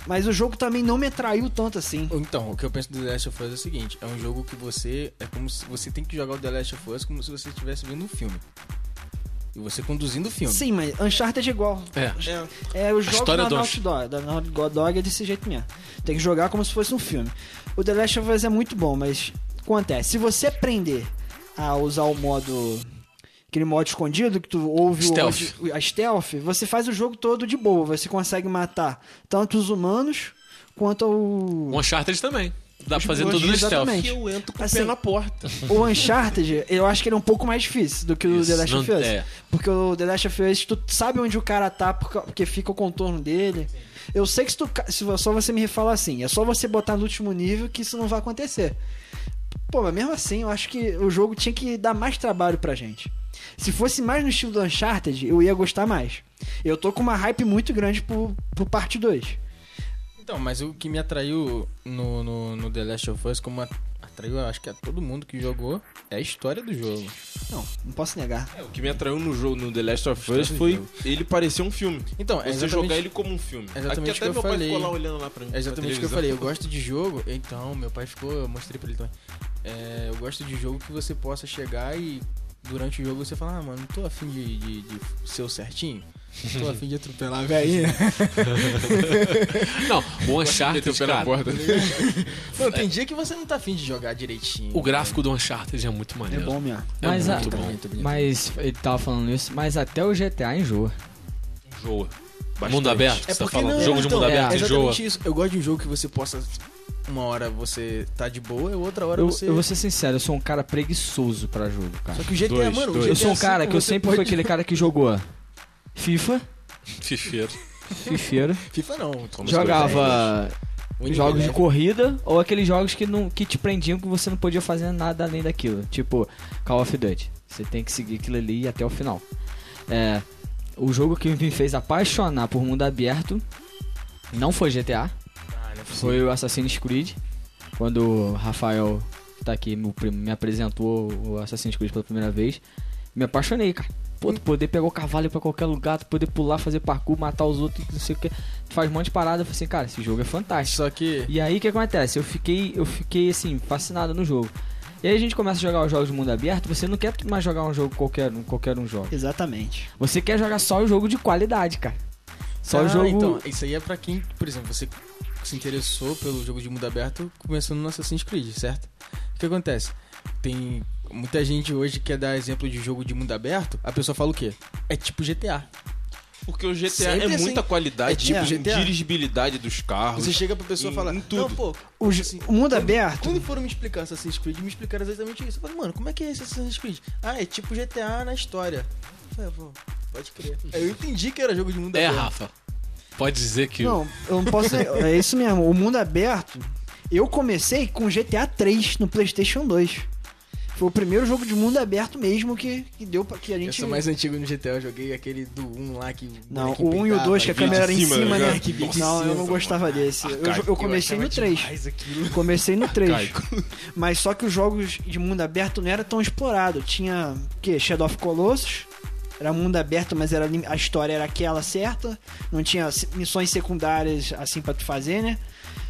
Mas o jogo também não me atraiu tanto assim. Então, o que eu penso do The Last of Us é o seguinte: é um jogo que você. É como se você tem que jogar o The Last of Us como se você estivesse vendo um filme. E você conduzindo o filme. Sim, mas Uncharted é igual. É. É, os jogos história da do Naughty Dog, da Naughty Dog é desse jeito mesmo. Tem que jogar como se fosse um filme. O The Last of Us é muito bom, mas acontece, se você aprender a usar o modo aquele modo escondido que tu ouve Stealth. o a stealth, você faz o jogo todo de boa, você consegue matar tanto os humanos quanto o O Uncharted também. Dá pra fazer tudo no stealth. exatamente. Eu entro com o Assim, pé na porta. o Uncharted, eu acho que ele é um pouco mais difícil do que o Isso, The Last of Us. é. Porque o The Last of Us, tu sabe onde o cara tá porque fica o contorno dele. Eu sei que se, tu, se só você me falar assim, é só você botar no último nível que isso não vai acontecer. Pô, mas mesmo assim, eu acho que o jogo tinha que dar mais trabalho pra gente. Se fosse mais no estilo do Uncharted, eu ia gostar mais. Eu tô com uma hype muito grande pro, pro parte 2. Então, mas o que me atraiu no, no, no The Last of Us, como a- atraiu, acho que a todo mundo que jogou, é a história do jogo. Não, não posso negar. É, o que me atraiu no jogo, no The Last of Us, foi ele parecer um filme. Então, é Você jogar ele como um filme. é exatamente Aqui o que até eu meu pai falei. ficou lá olhando lá pra mim. É exatamente o que eu falei. Eu gosto de jogo. Então, meu pai ficou, eu mostrei pra ele também. É, eu gosto de jogo que você possa chegar e durante o jogo você fala, ah, mano, não tô afim de, de, de ser o certinho. Não tô afim de atropelar a velhinha. Não, o Uncharted, cara, porta. Não, tem dia que você não tá afim de jogar direitinho. o gráfico do Uncharted é muito É maneiro. bom mesmo. É Mas, a- muito bom. Bonito, bonito. mas ele tava falando isso, mas até o GTA enjoa. Joa. Bastante. Mundo aberto, É você tá porque falando? não, jogo de então, mundo é aberto enjoa. exatamente isso. Eu gosto de um jogo que você possa. Uma hora você tá de boa e outra hora Eu, você. eu vou ser sincero, eu sou um cara preguiçoso pra jogo, cara. Só que o GTA, Dois, mano, o dois. GTA Eu sou um cara V que eu sempre pode- fui aquele cara que jogou FIFA, Fifeiro. fifeiro, FIFA não. Como jogava Winning jogos de Eleven. corrida ou aqueles jogos que, não, que te prendiam que você não podia fazer nada além daquilo. Tipo Call of Duty. Você tem que seguir aquilo ali até o final. É, o jogo que me fez apaixonar por mundo aberto não foi GTA, foi o Assassin's Creed. Quando o Rafael, que tá aqui, me, me apresentou o Assassin's Creed pela primeira vez, me apaixonei, cara. Pô, tu poder pegar o cavalo pra qualquer lugar, tu poder pular, fazer parkour, matar os outros, não sei o que. Tu faz um monte de parada. Eu falei assim, cara, esse jogo é fantástico. Só que. E aí o que acontece? Eu fiquei, eu fiquei assim, fascinado no jogo. E aí a gente começa a jogar os jogos de mundo aberto, você não quer mais jogar um jogo qualquer um, qualquer um jogo. Exatamente. Você quer jogar só o jogo de qualidade, cara. Só Ah, o jogo. Então, isso aí é pra quem, por exemplo, você se interessou pelo jogo de mundo aberto começando no Assassin's Creed, certo? O que acontece? Tem muita gente hoje que quer dar exemplo de jogo de mundo aberto, a pessoa fala o quê? É tipo GTA. Porque o GTA Sempre é assim. muita qualidade, É tipo de GTA. dirigibilidade dos carros. Você chega pra pessoa e em- fala, em tudo. não, pô, O, assim, o mundo quando- aberto. Quando foram me explicar Assassin's Creed, me explicaram exatamente isso. Eu falei, mano, como é que é esse Assassin's Creed? Ah, é tipo GTA na história. Eu falei, pô, pode crer. Aí eu entendi que era jogo de mundo É, aberto. Rafa. Pode dizer que. Não, eu não posso. é isso mesmo. O mundo aberto. Eu comecei com GTA 3 no PlayStation 2. Foi o primeiro jogo de mundo aberto mesmo que, que deu pra que a Eu gente. sou mais antigo no GTA, eu joguei aquele do 1 lá que. Não, o 1 e o peidava, 2, que a câmera era em cima, cima, né? né? Que Não, eu não gostava desse. Eu, eu comecei no 3. demais aquilo. Comecei no 3. Arcaico. Mas só que os jogos de mundo aberto não era tão explorado. Tinha o quê? Shadow of Colossus. Era mundo aberto, mas era, a história era aquela certa. Não tinha missões secundárias assim pra tu fazer, né?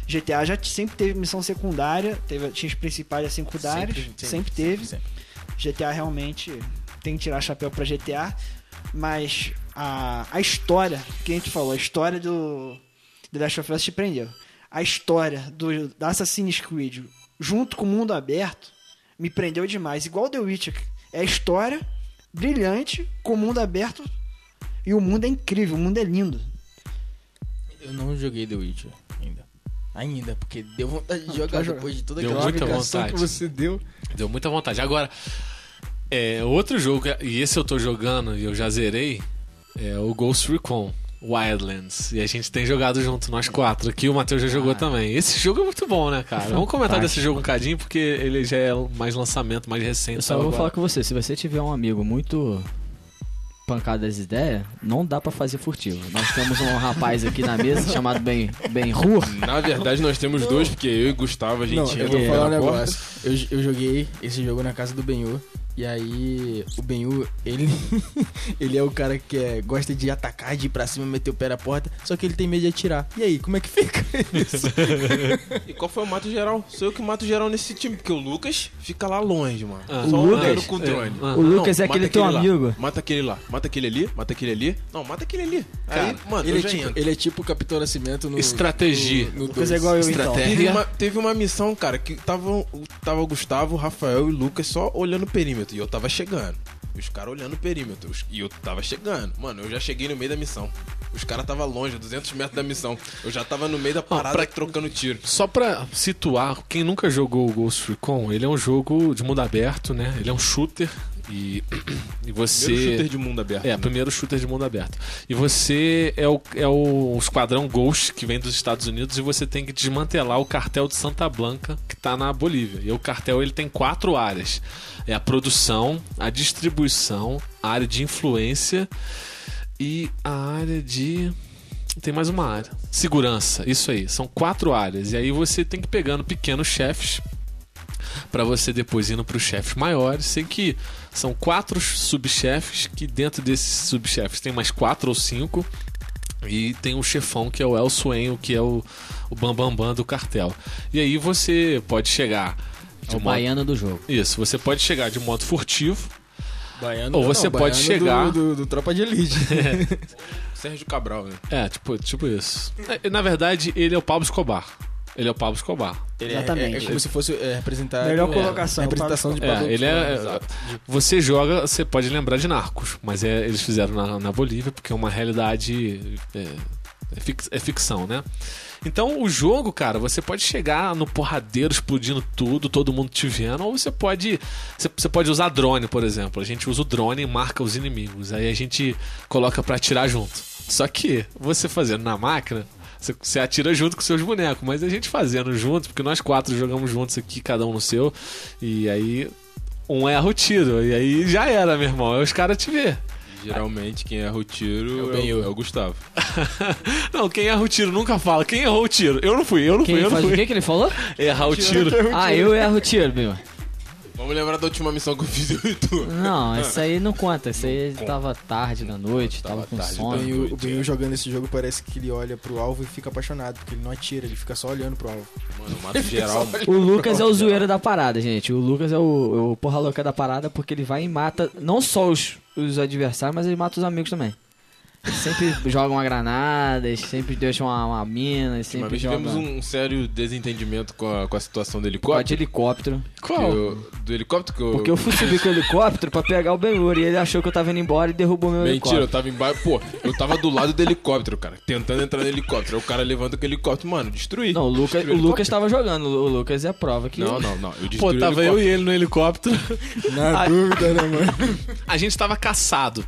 GTA já sempre teve missão secundária. Teve, tinha os principais e as secundárias. Sempre, teve. sempre. GTA realmente tem que tirar chapéu pra GTA. Mas a, a história, que a gente falou, a história do The Last of Us te prendeu. A história do da Assassin's Creed junto com o mundo aberto me prendeu demais. Igual The Witcher. É a história brilhante com o mundo aberto e o mundo é incrível, o mundo é lindo. Eu não joguei The Witcher ainda. Ainda, porque deu vontade de jogar vai jogar. depois de toda Deu aquela muita vontade. que você deu. Deu muita vontade. Agora, é, outro jogo, e esse eu tô jogando e eu já zerei, é o Ghost Recon Wildlands. E a gente tem jogado junto, nós quatro. Aqui o Matheus já jogou também. Esse jogo é muito bom, né, cara? Vamos comentar desse jogo um cadinho, porque ele já é mais lançamento, mais recente. Eu só vou agora. falar com você, se você tiver um amigo muito pancada das ideias, não dá pra fazer furtivo. Nós temos um rapaz aqui na mesa chamado Ben, ben Hur. Na verdade, nós temos dois, porque eu e Gustavo, a gente Não, entra eu vou falar um negócio. Eu, eu joguei esse jogo na casa do Benhur E aí, o Benhu, ele, ele é o cara que é, gosta de atacar, de ir pra cima, meter o pé na porta, só que ele tem medo de atirar. E aí, como é que fica isso? E qual foi o mato geral? Sou eu que mato geral nesse time, porque o Lucas fica lá longe, mano. Ah. O Lucas? com o drone. É, ah. O Lucas é mata aquele teu lá, amigo. Mata aquele lá, mata aquele ali, mata aquele ali. Não, mata aquele ali. Aí, mano, ele, eu é já tipo, entro. ele é tipo o Capitão Nascimento no... Estratégia. No, no Lucas dois. é igual eu, então. Estratégia. Teve uma, teve uma missão, cara, que tava, tava o Gustavo, o Rafael e o Lucas só olhando o perímetro. E eu tava chegando. Os caras olhando o perímetro. E eu tava chegando. Mano, eu já cheguei no meio da missão. Os caras tava longe, 200 metros da missão. Eu já tava no meio da parada pra- trocando tiro. Só pra situar, quem nunca jogou o Ghost Recon, ele é um jogo de mundo aberto, né? Ele é um shooter e, e você... Primeiro shooter de mundo aberto. É, né? primeiro shooter de mundo aberto. E você é o, é o esquadrão Ghost que vem dos Estados Unidos e você tem que desmantelar o cartel de Santa Blanca que tá na Bolívia. E o cartel ele tem quatro áreas: é a produção, a distribuição, a área de influência e a área de tem mais uma área. Segurança, isso aí. São quatro áreas. E aí você tem que ir pegando pequenos chefes para você depois indo para os chefes maiores. Sei que são quatro subchefes, que dentro desses subchefes tem mais quatro ou cinco. E tem um chefão que é o El Suenho, que é o, o bambambam bam, bam do cartel. E aí você pode chegar É de o modo... baiano do jogo. Isso, você pode chegar de modo furtivo. Baiano, Ou você pode baiano chegar- Do, do, do Tropa de Elite. Sérgio Cabral, né? É, tipo, tipo isso. É, Na verdade, ele é o Pablo Escobar. Ele é o Pablo Escobar. Ele é- Exatamente. É, é como se fosse é, representar... Melhor é, colocação, a representação de É, Pablo ele Escobar, é. Você joga, você pode lembrar de Narcos, mas é, eles fizeram na, na Bolívia porque é uma realidade. É, é é ficção, né? Então o jogo, cara, você pode chegar no porradeiro explodindo tudo, todo mundo te vendo, ou você pode. Você, você pode usar drone, por exemplo. A gente usa o drone e marca os inimigos. Aí a gente coloca pra atirar junto. Só que você fazendo na máquina. Você, você atira junto com seus bonecos, mas a gente fazendo junto, porque nós quatro jogamos juntos aqui, cada um no seu, e aí um erra o tiro, e aí já era, meu irmão. Aí os caras te vê. Geralmente quem erra o tiro É o é o, é Gustavo. não, quem erra o tiro nunca fala. Quem errou o tiro? Eu não fui, eu não Quem fui, eu não faz o fui. que que ele falou? Errar o tiro. Ah, eu erro o tiro, meu. Vamos lembrar da última missão que eu fiz eu e tu. Não, isso aí não conta. Isso aí conta. tava tarde da noite, tava, Tava com tarde sono. O Benhu, o Benhu é. jogando esse jogo parece que ele olha pro alvo e fica apaixonado, porque ele não atira, ele fica só olhando pro alvo. Mano, mato geral. O Lucas é o zoeiro da parada, gente. O Lucas é o, o porra louca da parada porque ele vai e mata não só os, os adversários, mas ele mata os amigos também. Ele sempre joga uma granada, sempre deixa uma, uma mina, ele Uma sempre vez joga tivemos um sério desentendimento com a, com a situação do com a de helicóptero. helicóptero. que eu- do helicóptero que eu. Porque eu fui subir com o helicóptero pra pegar o Ben-Hur e ele achou que eu tava indo embora e derrubou meu Mentira, eu helicóptero. tava embaixo. Pô, eu tava do lado do helicóptero, cara. Tentando entrar no helicóptero. Aí o cara levanta com o helicóptero. Mano, destruí. Não, o Lucas, Destruí o Lucas helicóptero. tava jogando. O Lucas é a prova que. Não, não, não. Eu destruí Pô, o tava eu e helicóptero. ele no helicóptero. Na dúvida, né, mano? A gente tava caçado.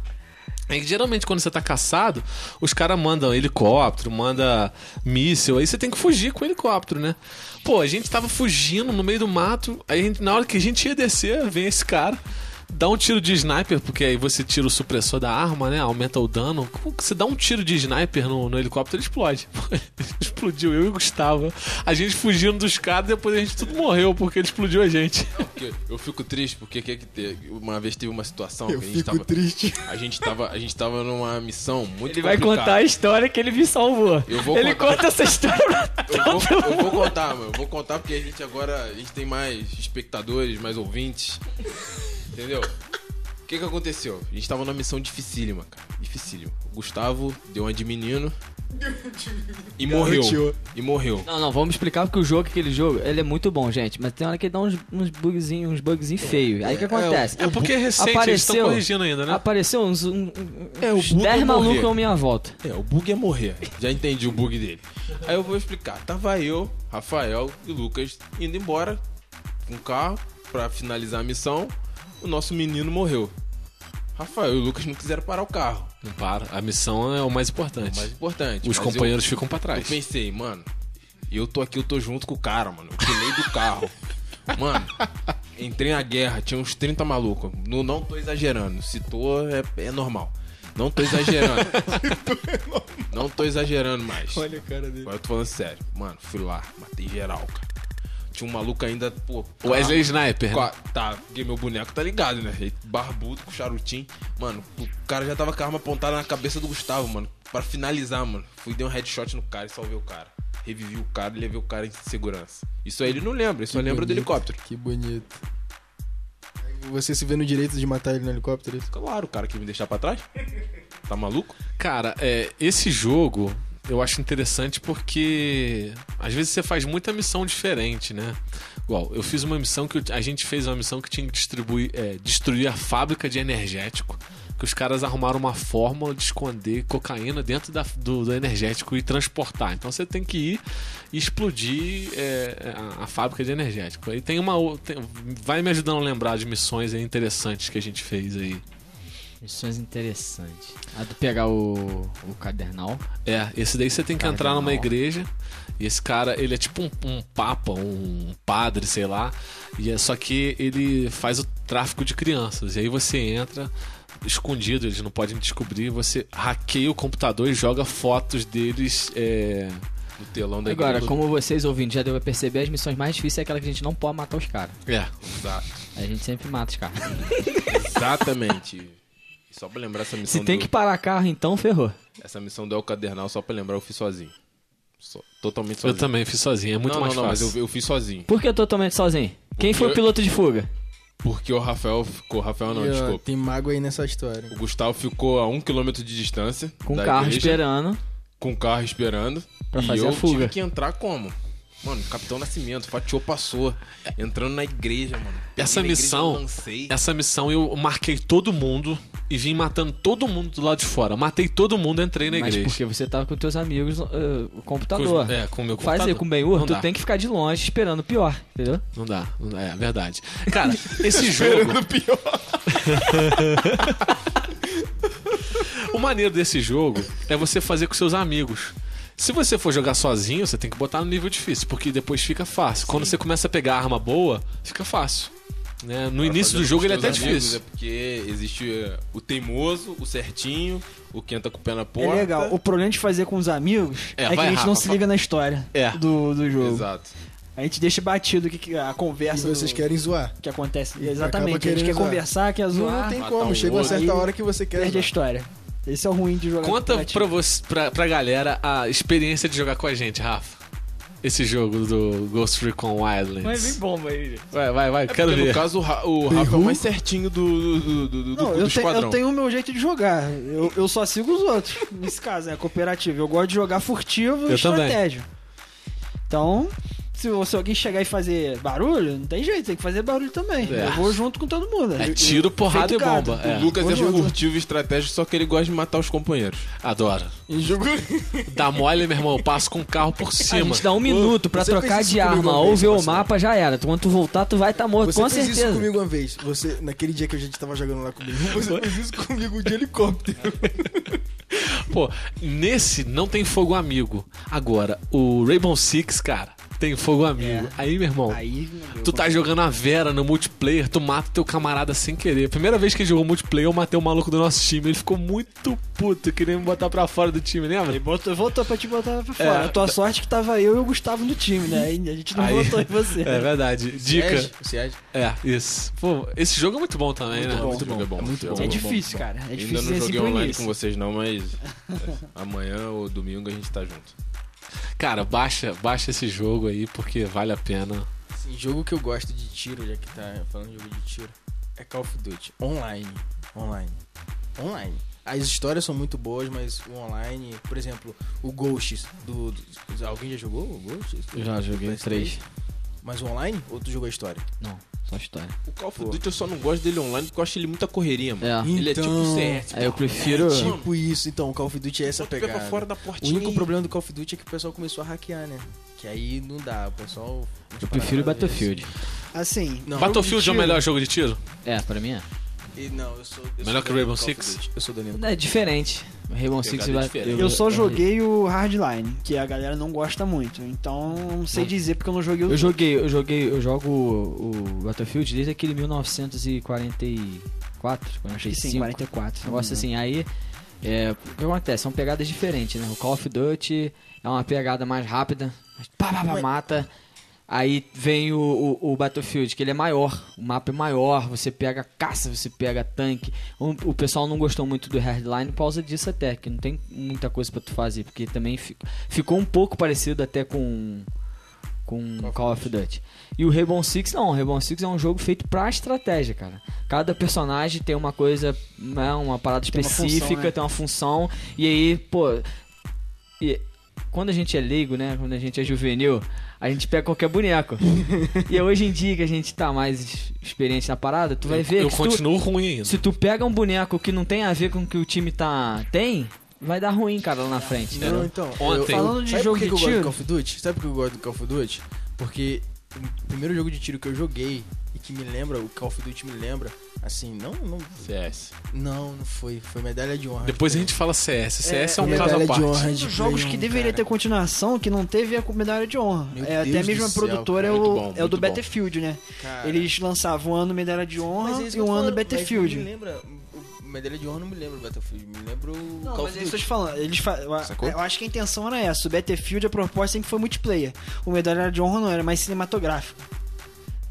É que geralmente quando você tá caçado, os caras mandam helicóptero, manda míssil, aí você tem que fugir com o helicóptero, né? Pô, a gente tava fugindo no meio do mato, aí gente- na hora que a gente ia descer, vem esse cara, dá um tiro de sniper, porque aí você tira o supressor da arma, né? Aumenta o dano. Como que você dá um tiro de sniper no, no helicóptero, ele explode. Explodiu eu e o Gustavo. A gente fugindo dos caras, depois a gente tudo morreu porque ele explodiu a gente. Porque Eu fico triste porque que que te- uma vez teve uma situação Eu que a gente fico tava. triste. A gente tava, a gente tava numa missão muito Ele vai complicada. contar a história que ele me salvou. Eu vou ele contar. conta essa história pra Eu vou, eu vou contar, mano. Eu vou contar porque a gente agora a gente tem mais espectadores, mais ouvintes. Entendeu? O que que aconteceu? A gente tava numa missão dificílima, cara. Dificílima. O Gustavo deu uma de menino. E morreu. E morreu. Não, não, vamos explicar porque o jogo, aquele jogo, ele é muito bom, gente. Mas tem hora que ele dá uns, uns bugzinhos, uns bugzinhos feios. Aí o que acontece? É porque é recente, eles estão corrigindo ainda, né? Apareceu uns, um, É, o uns bug é 10 malucos morrer. à minha volta. É, o bug é morrer. Já entendi o bug dele. Aí eu vou explicar. Tava eu, Rafael e Lucas indo embora com o carro pra finalizar a missão. O nosso menino morreu. Rafael e o Lucas não quiseram parar o carro. Não para. A missão é o mais importante. O mais importante. Os Mas eu- companheiros ficam pra Eu trás. pensei, mano, eu tô aqui, eu tô junto com o cara, mano. Eu pulei do carro. Mano, entrei na guerra, tinha uns 30 malucos. Não, não tô exagerando. Se tô, é, é normal. Não tô exagerando. não tô exagerando mais. Olha a cara dele. Agora eu tô falando sério. Mano, fui lá, matei geral, cara. Tinha um maluco ainda, pô. O Wesley Sniper. Né? Tá, porque meu boneco tá ligado, né? Ele Barbudo, com charutinho. Mano, o cara já tava com a arma apontada na cabeça do Gustavo, mano. Pra finalizar, mano. Fui dei um headshot no cara e salvei o cara. Revivi o cara e levei o cara em segurança. Isso aí ele não lembra, ele só lembra do helicóptero. Que bonito. Você se vê no direito de matar ele no helicóptero? isso? Claro, o cara que me deixar pra trás. Tá maluco? Cara, é, esse jogo eu acho interessante porque às vezes você faz muita missão diferente, né? Igual, eu fiz uma missão que a gente fez uma missão que tinha que distribuir, é, destruir a fábrica de energético. Que os caras arrumaram uma fórmula de esconder cocaína dentro da- do, do energético e transportar. Então você tem que ir e explodir é, a, a fábrica de energético. Aí tem uma. tem- vai me ajudando a lembrar de missões interessantes que a gente fez aí. Missões interessantes. A de pegar o, o cadernal. É, esse daí você tem que entrar numa igreja e esse cara, ele é tipo um, um papa, um padre, sei lá, e é só que ele faz o tráfico de crianças. E aí você entra escondido, eles não podem descobrir, você hackeia o computador e joga fotos deles. É... No telão da Agora, igreja. como vocês ouvindo já deu pra perceber, as missões mais difíceis é aquela que a gente não pode matar os caras. é. Exato. A gente sempre mata os caras. Exatamente. Só pra lembrar essa missão Se tem do- que parar carro, então ferrou. Essa missão do El Cadernal, só pra lembrar, eu fiz sozinho. Só- totalmente Eu sozinho. também fiz sozinho, é muito não, mais não, não, fácil. mas eu, eu fiz sozinho. Por que totalmente sozinho? Quem foi o Porque- piloto de fuga? Porque o Rafael ficou. Rafael não, E, ó, desculpa. Tem mágoa aí nessa história. O Gustavo ficou a um quilômetro de distância. Com o carro igreja, esperando. Com o carro esperando. Pra e fazer eu a fuga. tive que entrar como? Mano, Capitão Nascimento, fatiou, passou. Entrando na igreja, mano. Essa na igreja, missão, lancei. essa missão eu marquei todo mundo e vim matando todo mundo do lado de fora. Matei todo mundo, entrei na Mas igreja. porque você tava com teus amigos, uh, o computador. Com- é, com o meu Fazer computador. com o Ben-Hur, tu dá. tem que ficar de longe esperando o pior, entendeu? Não dá, não dá, é verdade. Cara, esse jogo. o maneiro desse jogo é você fazer com seus amigos. Se você for jogar sozinho, você tem que botar no nível difícil, porque depois fica fácil. Quando você começa a pegar arma boa, fica fácil. Né? No Pra início do jogo ele é até difícil. É porque existe é, o teimoso, o certinho, o que entra com o pé na É porta. legal. O problema de fazer com os amigos É, é, que a gente Rafa, não se liga na história É. do, do jogo. Exato. A gente deixa batido que, que a E conversa vocês do- querem zoar. que acontece. acaba Exatamente. A gente quer zoar. conversar, quer zoar, não tem como. um Chega uma certa hora que você quer. perde a zoar. história. Esse é o ruim de jogar Conta cooperativo. pra, você, pra, pra galera a experiência de jogar com a gente, Rafa. Esse jogo do Ghost Recon Wildlands. bomba aí. Vai, vai, vai, quero Porque ver. no caso, o, Ra- o Rafa é o mais certinho do, do, do, do, do, Não, do eu, te- esquadrão. eu tenho o meu jeito de jogar. Eu, eu só sigo os outros. Nesse caso, é cooperativo. Eu gosto de jogar furtivo e Eu também. Então, se, se alguém chegar e fazer barulho, não tem jeito, tem que fazer barulho também. É. Eu vou junto com todo mundo. É tiro, porrada e bomba. É. O Lucas Vou é junto. furtivo e estratégico, só que ele gosta de matar os companheiros. Adoro. Em jogo. Dá mole, meu irmão, eu passo com o carro por A cima. gente dá um minuto pra você trocar de arma ou ver o mapa, já era. Quando tu voltar, tu vai estar tá morto, Você com fez certeza. isso comigo uma vez. Você, naquele dia que a gente tava jogando lá comigo, você fez isso comigo de helicóptero. Pô, nesse não tem fogo amigo. Agora, o Rainbow Six, cara, tem fogo amigo. Aí, meu irmão, Aí, meu tu tá jogando a Vera no multiplayer, tu mata teu camarada sem querer. Primeira vez que ele jogou multiplayer, eu matei o maluco do nosso time. Ele ficou muito puto, querendo me botar pra fora do time, lembra? Ele botou, voltou pra te botar pra fora. É. a tua sorte é que tava eu e o Gustavo no time, né? Aí a gente não Aí- votou em você. É verdade. Dica. Siege, Siege. É, isso. Pô, esse jogo é muito bom também, né? bom. Muito bom, é bom. muito Esse bom. É bom. difícil, cara. É Ainda difícil não ser joguei assim online isso. com vocês não, mas é, amanhã ou domingo a gente tá junto. Cara, baixa, baixa esse jogo aí porque vale a pena. Jogo que eu gosto de tiro, já que tá falando de jogo de tiro, é Call of Duty. Online. Online. Online. As histórias são muito boas, mas o online, por exemplo, o Ghosts do. do- alguém já jogou o Ghosts? Já joguei PS3? três. Mas o online? Ou tu jogou a história? Não, só história. O Call of Duty eu só não gosto dele online porque eu acho ele muita correria, mano. É. Ele é Então, tipo CS. Aí eu prefiro. É tipo isso, então, o Call of Duty é essa pra pegada. fora da O portinha. único e- problema do Call of Duty é que o pessoal começou a hackear, né? Que aí não dá, o pessoal. Eu prefiro Battlefield. Assim, Não, Battlefield é o melhor jogo de tiro? É, pra mim é. E não, eu sou. eu Melhor sou que Rainbow Six? Eu sou Danilo. É diferente. Rainbow Six vai. diferente. eu só joguei o Hardline, que a galera não gosta muito. Então, não sei dizer porque eu não joguei o. Eu joguei, eu joguei, eu jogo o, o Battlefield desde aquele 1944, Acho que 45. sim, 44. se não me Negócio assim, aí. É, o que acontece? São pegadas diferentes, né? O Call of Duty é uma pegada mais rápida, mas pá, pá, pá, Mas- mata. Aí vem o, o, o Battlefield, que ele é maior, o mapa é maior, você pega caça, você pega tanque. O, o pessoal não gostou muito do Hardline por causa disso até, que não tem muita coisa pra tu fazer, porque também fi- ficou um pouco parecido até com com Call of Duty. E o Rainbow Six não, o Rainbow Six é um jogo feito pra estratégia, cara. Cada personagem tem uma coisa, né, uma parada Tem uma função, específica, né? tem uma função, e aí, pô, e quando a gente é leigo, né, quando a gente é juvenil, a gente pega qualquer boneco. e hoje em dia que a gente tá mais experiente na parada, tu vai ver eu que se tu- continuo ruim ainda. se tu pega um boneco que não tem a ver com o que o time tá tem, vai dar ruim, cara, lá na frente. Não, entendeu? então. Ontem- eu- Falando de sabe jogo que de que eu gosto tiro? do Call of Duty? Sabe por que eu gosto do Call of Duty? Porque o primeiro jogo de tiro que eu joguei que me lembra, o Call of Duty me lembra, assim, não, não, CS. não, não foi, foi medalha de honra. Depois a gente fala CS. CS é, um medalha caso à de parte. honra Um de dos jogos que 1, deveria cara. ter continuação, que não teve é a medalha de honra. Meu é, até Deus mesmo do a céu, produtora é o, bom, é o do bom. Battlefield, né? Cara, Eles lançavam um ano medalha de honra é e um ano falando, mas Battlefield. Me lembra, medalha de honra não me lembra o Battlefield, me lembra o Não, Call mas of é isso que eu Duty. te falando. Eles fa... eu, Sacou? eu acho que a intenção era essa. O Battlefield, a proposta sempre foi multiplayer. O Medalha de Honra não era mais cinematográfico.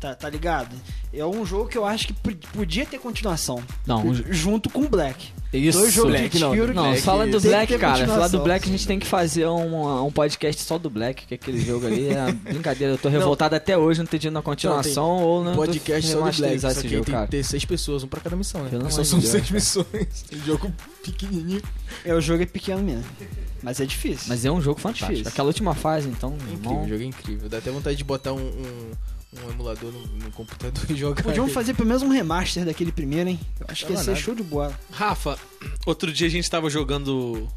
Tá, tá ligado? É um jogo que eu acho que podia ter continuação. Não, um- Junto com Black. Isso. Dois jogos Black de não. Não, Black, fala do Black, cara. Falar do. Black, a gente tem que fazer um, um podcast só do Black, que aquele jogo ali é brincadeira. Eu tô revoltado até hoje não ter tido uma continuação ou não podcast só do Black, só esse que jogo, tem cara. que ter seis pessoas, um pra cada missão, né? Pelo amor só são Deus, seis missões. Um jogo pequenininho. É, o jogo é pequeno mesmo. Mas é difícil. Mas é um jogo fantástico. Difícil. Aquela última fase, então, Incrível, irmão, o jogo é incrível. Dá até vontade de botar um, um, um emulador no, no computador e jogar. Podiam ele. fazer pelo menos um remaster daquele primeiro, hein? Eu acho que ia ser nada. show de bola. Rafa, outro dia a gente tava jogando.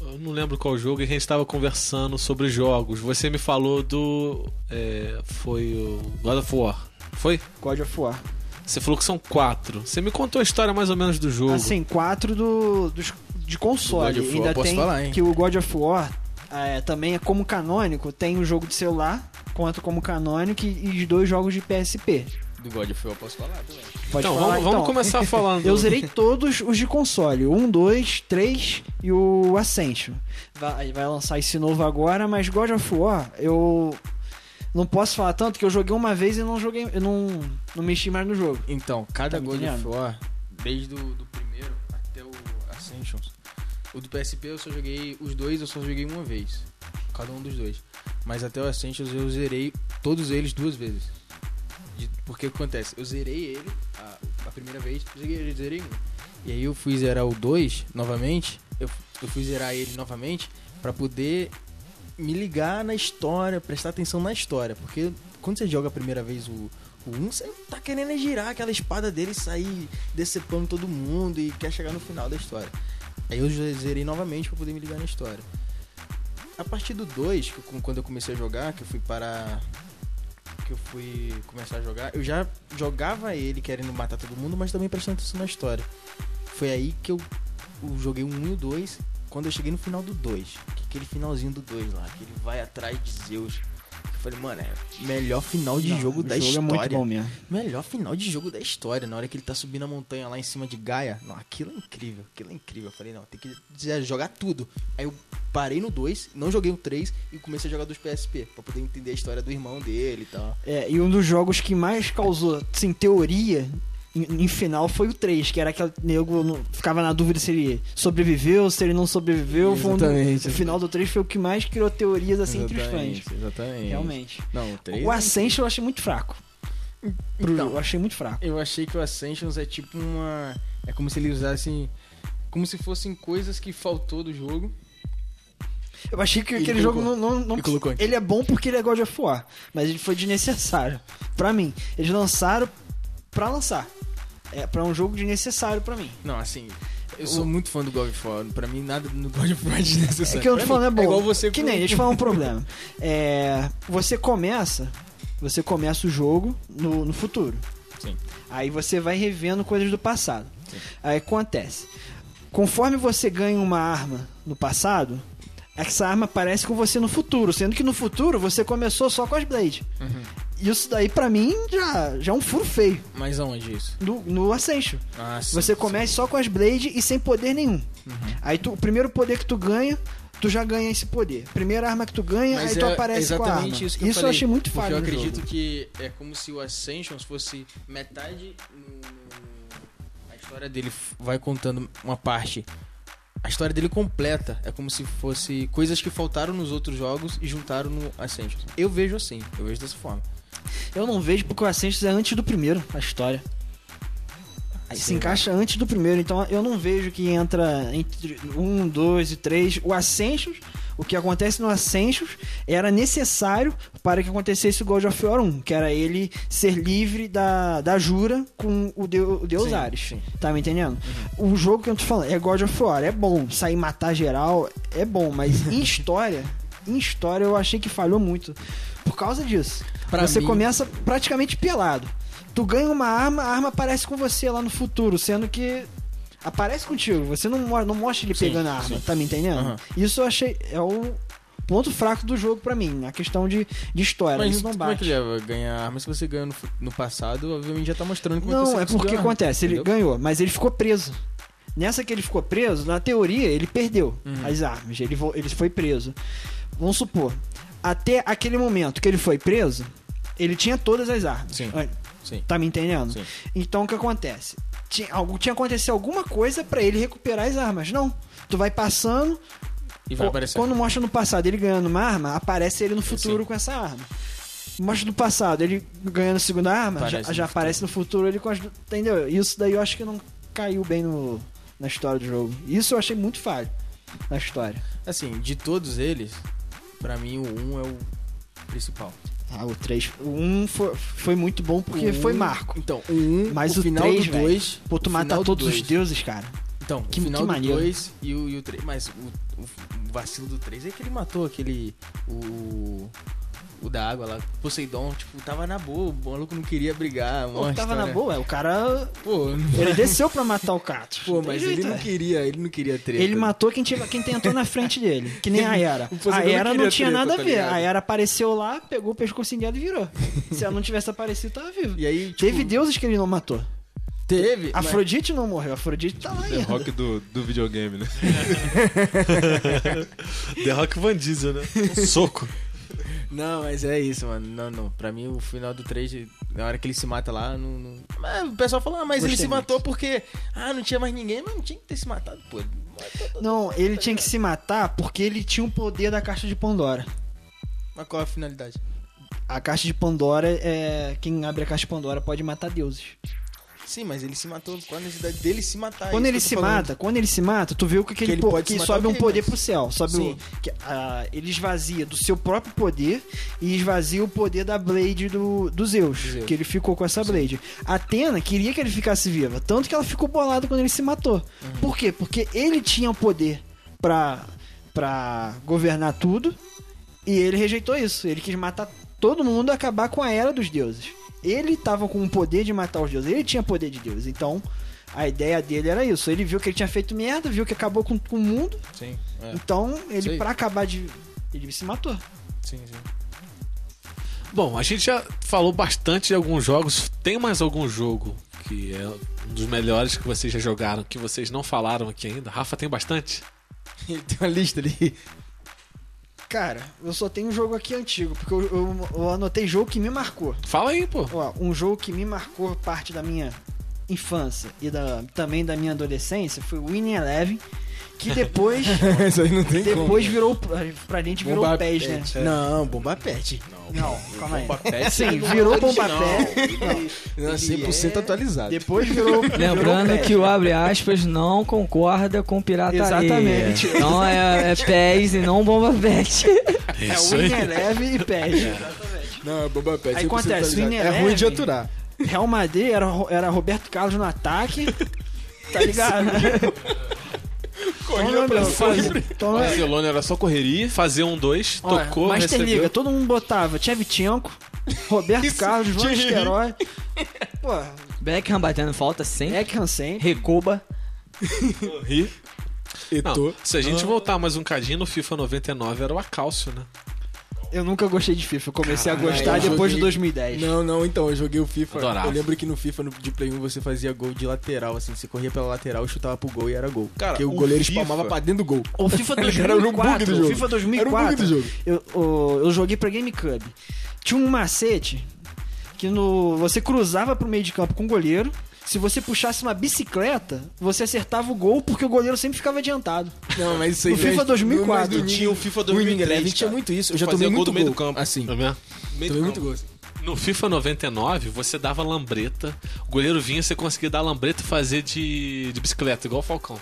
Eu não lembro qual jogo, e a gente tava conversando sobre jogos. Você me falou do. é, foi o God of War. Foi? God of War. Você falou que são quatro. Você me contou a história mais ou menos do jogo. Assim, quatro do, dos, de console. Do God of War, Ainda posso tem falar, hein? que o God of War é, também é como canônico, tem o jogo de celular, conta como canônico e, e os dois jogos de PSP. Do God of War, posso falar também. Pode então, falar, vamos, vamos então. começar falando. Eu zerei todos os de console. Um, dois, três e o Ascension. Vai, vai lançar esse novo agora, mas God of War, eu não posso falar tanto que eu joguei uma vez e não joguei. Eu não, não mexi mais no jogo. Então, cada Tá God of? War, desde o do primeiro até o Ascensions, o do PSP eu só joguei os dois, eu só joguei uma vez. Cada um dos dois. Mas até o Ascensions eu zerei todos eles duas vezes. De- porque o que acontece? Eu zerei ele a, a primeira vez, zerei, zerei um. E aí eu fui zerar o 2 novamente. Eu, eu fui zerar ele novamente pra poder me ligar na história, prestar atenção na história. Porque quando você joga a primeira vez o, o 1, você tá querendo girar aquela espada dele e sair decepando todo mundo e quer chegar no final da história. Aí eu zerei novamente pra poder me ligar na história. A partir do 2, que eu- quando eu comecei a jogar, que eu fui para que eu fui começar a jogar, eu já jogava ele querendo matar todo mundo, mas também prestando atenção na história. Foi aí que eu, eu joguei o 1 e o 2, quando eu cheguei no final do 2, que é aquele finalzinho do 2 lá, que ele vai atrás de Zeus. Eu falei, mano, é o melhor final de Não, jogo da jogo história. é muito bom mesmo. Melhor final de jogo da história, na hora que ele tá subindo a montanha lá em cima de Gaia. Não, aquilo é incrível, aquilo é incrível. Eu falei, não, tem que jogar tudo. Aí eu parei no 2, não joguei o 3 e comecei a jogar dos PSP, pra poder entender a história do irmão dele e tal. É, e um dos jogos que mais causou, assim, teoria em, em final foi o 3, que era aquele nego não- ficava na dúvida se ele sobreviveu, se ele não sobreviveu. Foi um Exatamente. o final do 3 foi o que mais criou teorias assim entre os fãs. Exatamente. Realmente. Não, o 3. O Ascension eu achei muito fraco. Pro- Então. eu achei muito fraco. Eu achei que o Ascensions é tipo uma. É como se ele usasse. Como se fossem coisas que faltou do jogo. Eu achei que Ele aquele jogo não, colocou. não, não- Ele colocou. Ele é bom porque ele é God of War, mas ele foi desnecessário. Pra mim. Eles lançaram pra lançar. É pra um jogo desnecessário pra mim. Não, assim. Eu sou muito fã do God of War. Pra mim, nada no God of War é desnecessário. É que eu tô falando é bom. igual você que nem, deixa eu falar um problema. É, você começa, você começa o jogo no, no futuro. Sim. Aí você vai revendo coisas do passado. Aí acontece. Conforme você ganha uma arma no passado, essa arma aparece com você no futuro, sendo que no futuro você começou só com as blades. Uhum. Isso daí pra mim já, já é um furo feio. Mas aonde isso? No, no Ascension. Ah, sim, Você começa só com as blades e sem poder nenhum. Aí tu- o primeiro poder que tu ganha, tu já ganha esse poder. Primeira arma que tu ganha, Mas aí tu é aparece com a arma. isso que eu eu falei. achei muito falho eu acredito jogo. que é como se o Ascensions fosse metade a história dele vai contando uma parte a história dele completa é como se fosse coisas que faltaram nos outros jogos e juntaram no Ascensions eu vejo assim eu vejo dessa forma Eu não vejo porque o Ascensions é antes do primeiro, a história. Aí se encaixa antes do primeiro, então eu não vejo que entra entre um, dois e três. O Ascensions, o que acontece no Ascensions era necessário para que acontecesse o God of War 1, que era ele ser livre da, da jura com o, Deu- o Deus Sim, Ares. sim. Tá me entendendo? O jogo que eu tô falando é God of War, é bom. Sair matar geral é bom, mas em história, em história eu achei que falhou muito. Por causa disso. Pra você mim- começa praticamente pelado. Tu ganha uma arma, a arma aparece com você lá no futuro, sendo que aparece contigo. Você não, não mostra ele Sim, pegando a arma, sim. tá me entendendo? Aham. Isso eu achei é o ponto fraco do jogo pra mim, a questão de, de história. mas isso não como é que bate. ganhar arma se você ganhou no, no passado obviamente já tá mostrando como é que Não, é porque acontece, ele entendeu? ganhou, mas ele ficou preso. Nessa que ele ficou preso, na teoria, ele perdeu Uhum. as armas. Ele, ele foi preso. Vamos supor, até aquele momento que ele foi preso, ele tinha todas as armas. Sim. Sim Tá me entendendo? Sim. Então o que acontece? Tinha, algo, tinha acontecido alguma coisa pra ele recuperar as armas. Não. Tu vai passando. e vai aparecer Quando mostra no passado ele ganhando uma arma, aparece ele no futuro Sim. com essa arma. Mostra no passado ele ganhando a segunda arma, Aparece já, no já aparece no futuro ele com as. Entendeu? Isso daí eu acho que não caiu bem no, na história do jogo. Isso eu achei muito falho na história. assim de todos eles pra mim o 1 é o principal Ah, o 3. O 1 foi, foi muito bom porque O foi um- marco. Então, o 1, Mas o o final 3, do velho, 2. Pô, tu do todos os dois. deuses, cara. Então, Que- o final que do maneiro. 2 e o, e o 3. Mas o, o vacilo do 3 é que ele matou aquele. O. O da água lá, Poseidon, tipo, tava na boa, o maluco não queria brigar. Pô, tava história- na boa, é, o cara. Pô, Ele desceu pra matar o Kratos. pô Não tem mas jeito, ele não velho. queria, ele não queria treta. Ele matou quem, tinha, quem tentou na frente dele. Que nem a Era. A não Era não queria tinha treta, nada a tá ver. ligado? A Era apareceu lá, pegou o pescocinho dela e virou. Se ela não tivesse aparecido, tava vivo. E aí, tipo, Teve deuses que ele não matou. Teve. mas- Afrodite não morreu. Afrodite tá lá The ainda. Rock do, do videogame, né? The Rock Van Diesel, né? Soco. Não, mas é isso, mano. Não, não. Pra mim, o final do 3, na hora que ele se mata lá, não. não... Mas o pessoal falou, ah, mas ele Gostei se matou porque. Ah, não tinha mais ninguém, mas não tinha que ter se matado, pô. Não, ele tinha que se matar porque ele tinha o poder da caixa de Pandora. Mas qual é a finalidade? A caixa de Pandora é. Quem abre a caixa de Pandora pode matar deuses. Sim, mas ele se matou. Qual a necessidade dele se matar? Quando É ele isso que se falando. mata, quando ele se mata, tu vê o que, que Que ele, ele po- pode que sobe um poder mas- pro céu. Sobe Sim. o, que, ah, ele esvazia do seu próprio poder e esvazia o poder da Blade do, do Zeus, Zeus. Que ele ficou com essa Blade. A Atena queria que ele ficasse viva. Tanto que ela ficou bolada quando ele se matou. Uhum. Por quê? Porque ele tinha o poder pra, pra governar tudo e ele rejeitou isso. Ele quis matar todo mundo e acabar com a era dos deuses. Ele tava com o poder de matar os deuses. Ele tinha poder de Deus. Então, a ideia dele era isso. Ele viu que ele tinha feito merda, viu que acabou com, com o mundo. Sim, é. Então, ele, pra acabar de. Ele se matou. sim, sim. Bom, a gente já falou bastante de alguns jogos. Tem mais algum jogo que é um dos melhores que vocês já jogaram, que vocês não falaram aqui ainda? Rafa tem bastante? Ele tem uma lista ali. Cara, eu só tenho um jogo aqui antigo, porque eu, eu- eu anotei jogo que me marcou. Fala aí, pô. Ó, um jogo que me marcou parte da minha infância e da, também da minha adolescência foi o Winning Eleven, que depois, Isso aí não tem depois virou, pra gente virou Bomba PES, né? Pet. Não, Bomba Pet. Não, calma aí. Bomba Pet Sim, é virou. Bomba Pet. Não, 100% atualizado. Depois virou. Lembrando virou que o abre aspas não concorda com pirataria. Exatamente. Então é, é PES e não bomba pet. É Isso aí. Eleven e PES. Não, é Bomba Pet. Aí 100% acontece, atualizado. Winning É ruim de aturar. Real Madrid era, era Roberto Carlos no ataque. Tá ligado? Corria pra sempre. É- Barcelona era só correria, fazer um dois, Olha, tocou, Master recebeu. Liga, todo mundo botava Tchevchenko, Roberto Carlos, Van Nistelrooy, pô, Beckham batendo falta sempre. Eck Hansen. Recoba. Ri. Não, se a gente voltar mais um cadinho no FIFA 99 era o Acálcio, né? Eu nunca gostei de FIFA. Eu comecei a gostar eu depois de joguei- 2010. Não, não, então, eu joguei o FIFA. Adorava. Eu lembro que no FIFA, no, de Play 1, você fazia gol de lateral, assim. Você corria pela lateral, chutava pro gol e era gol. Cara, Porque o o goleiro FIFA- espalmava pra dentro do gol. O FIFA Era no bug 2004, do o jogo. FIFA Era o 2004, bug do jogo. Eu, o- eu joguei pra GameCube. Tinha um macete que no, você cruzava pro meio de campo com o goleiro. Se você puxasse uma bicicleta, você acertava o gol porque o goleiro sempre ficava adiantado. Não, mas isso aí O já- FIFA 2004. mas no Tinha o FIFA No Winning 2003, Eleven tinha muito isso. Eu já fazia tomei gol muito do meio gol. do campo. Assim, Tá vendo? Meio tomei muito gol. No FIFA 99, você dava lambreta, o goleiro vinha, você conseguia dar lambreta e fazer de, de bicicleta, igual o Falcão.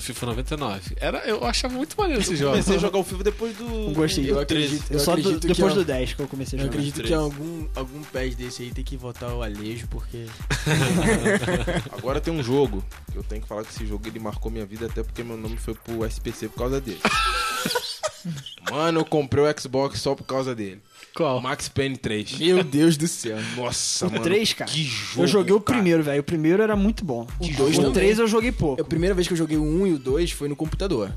No FIFA 99. Era, eu achava muito maneiro esse jogo. Comecei a jogar o FIFA depois do. Gostei. Eu do acredito, Eu eu só do- acredito que depois é- do 10 que eu comecei a Eu jogar. acredito que 13. algum, algum PES desse aí tem que votar o Alejo, porque. Agora tem um jogo que eu tenho que falar que esse jogo ele marcou minha vida até porque meu nome foi pro SPC por causa dele. Mano, eu comprei o Xbox só por causa dele. Qual? Max Payne 3. Meu Deus do céu. Nossa, O mano. 3, cara. Que jogo. eu joguei o cara. primeiro, velho. O primeiro era muito bom. O dois o também. 3 eu joguei pouco. A primeira vez que eu joguei o 1 e o 2 foi no computador.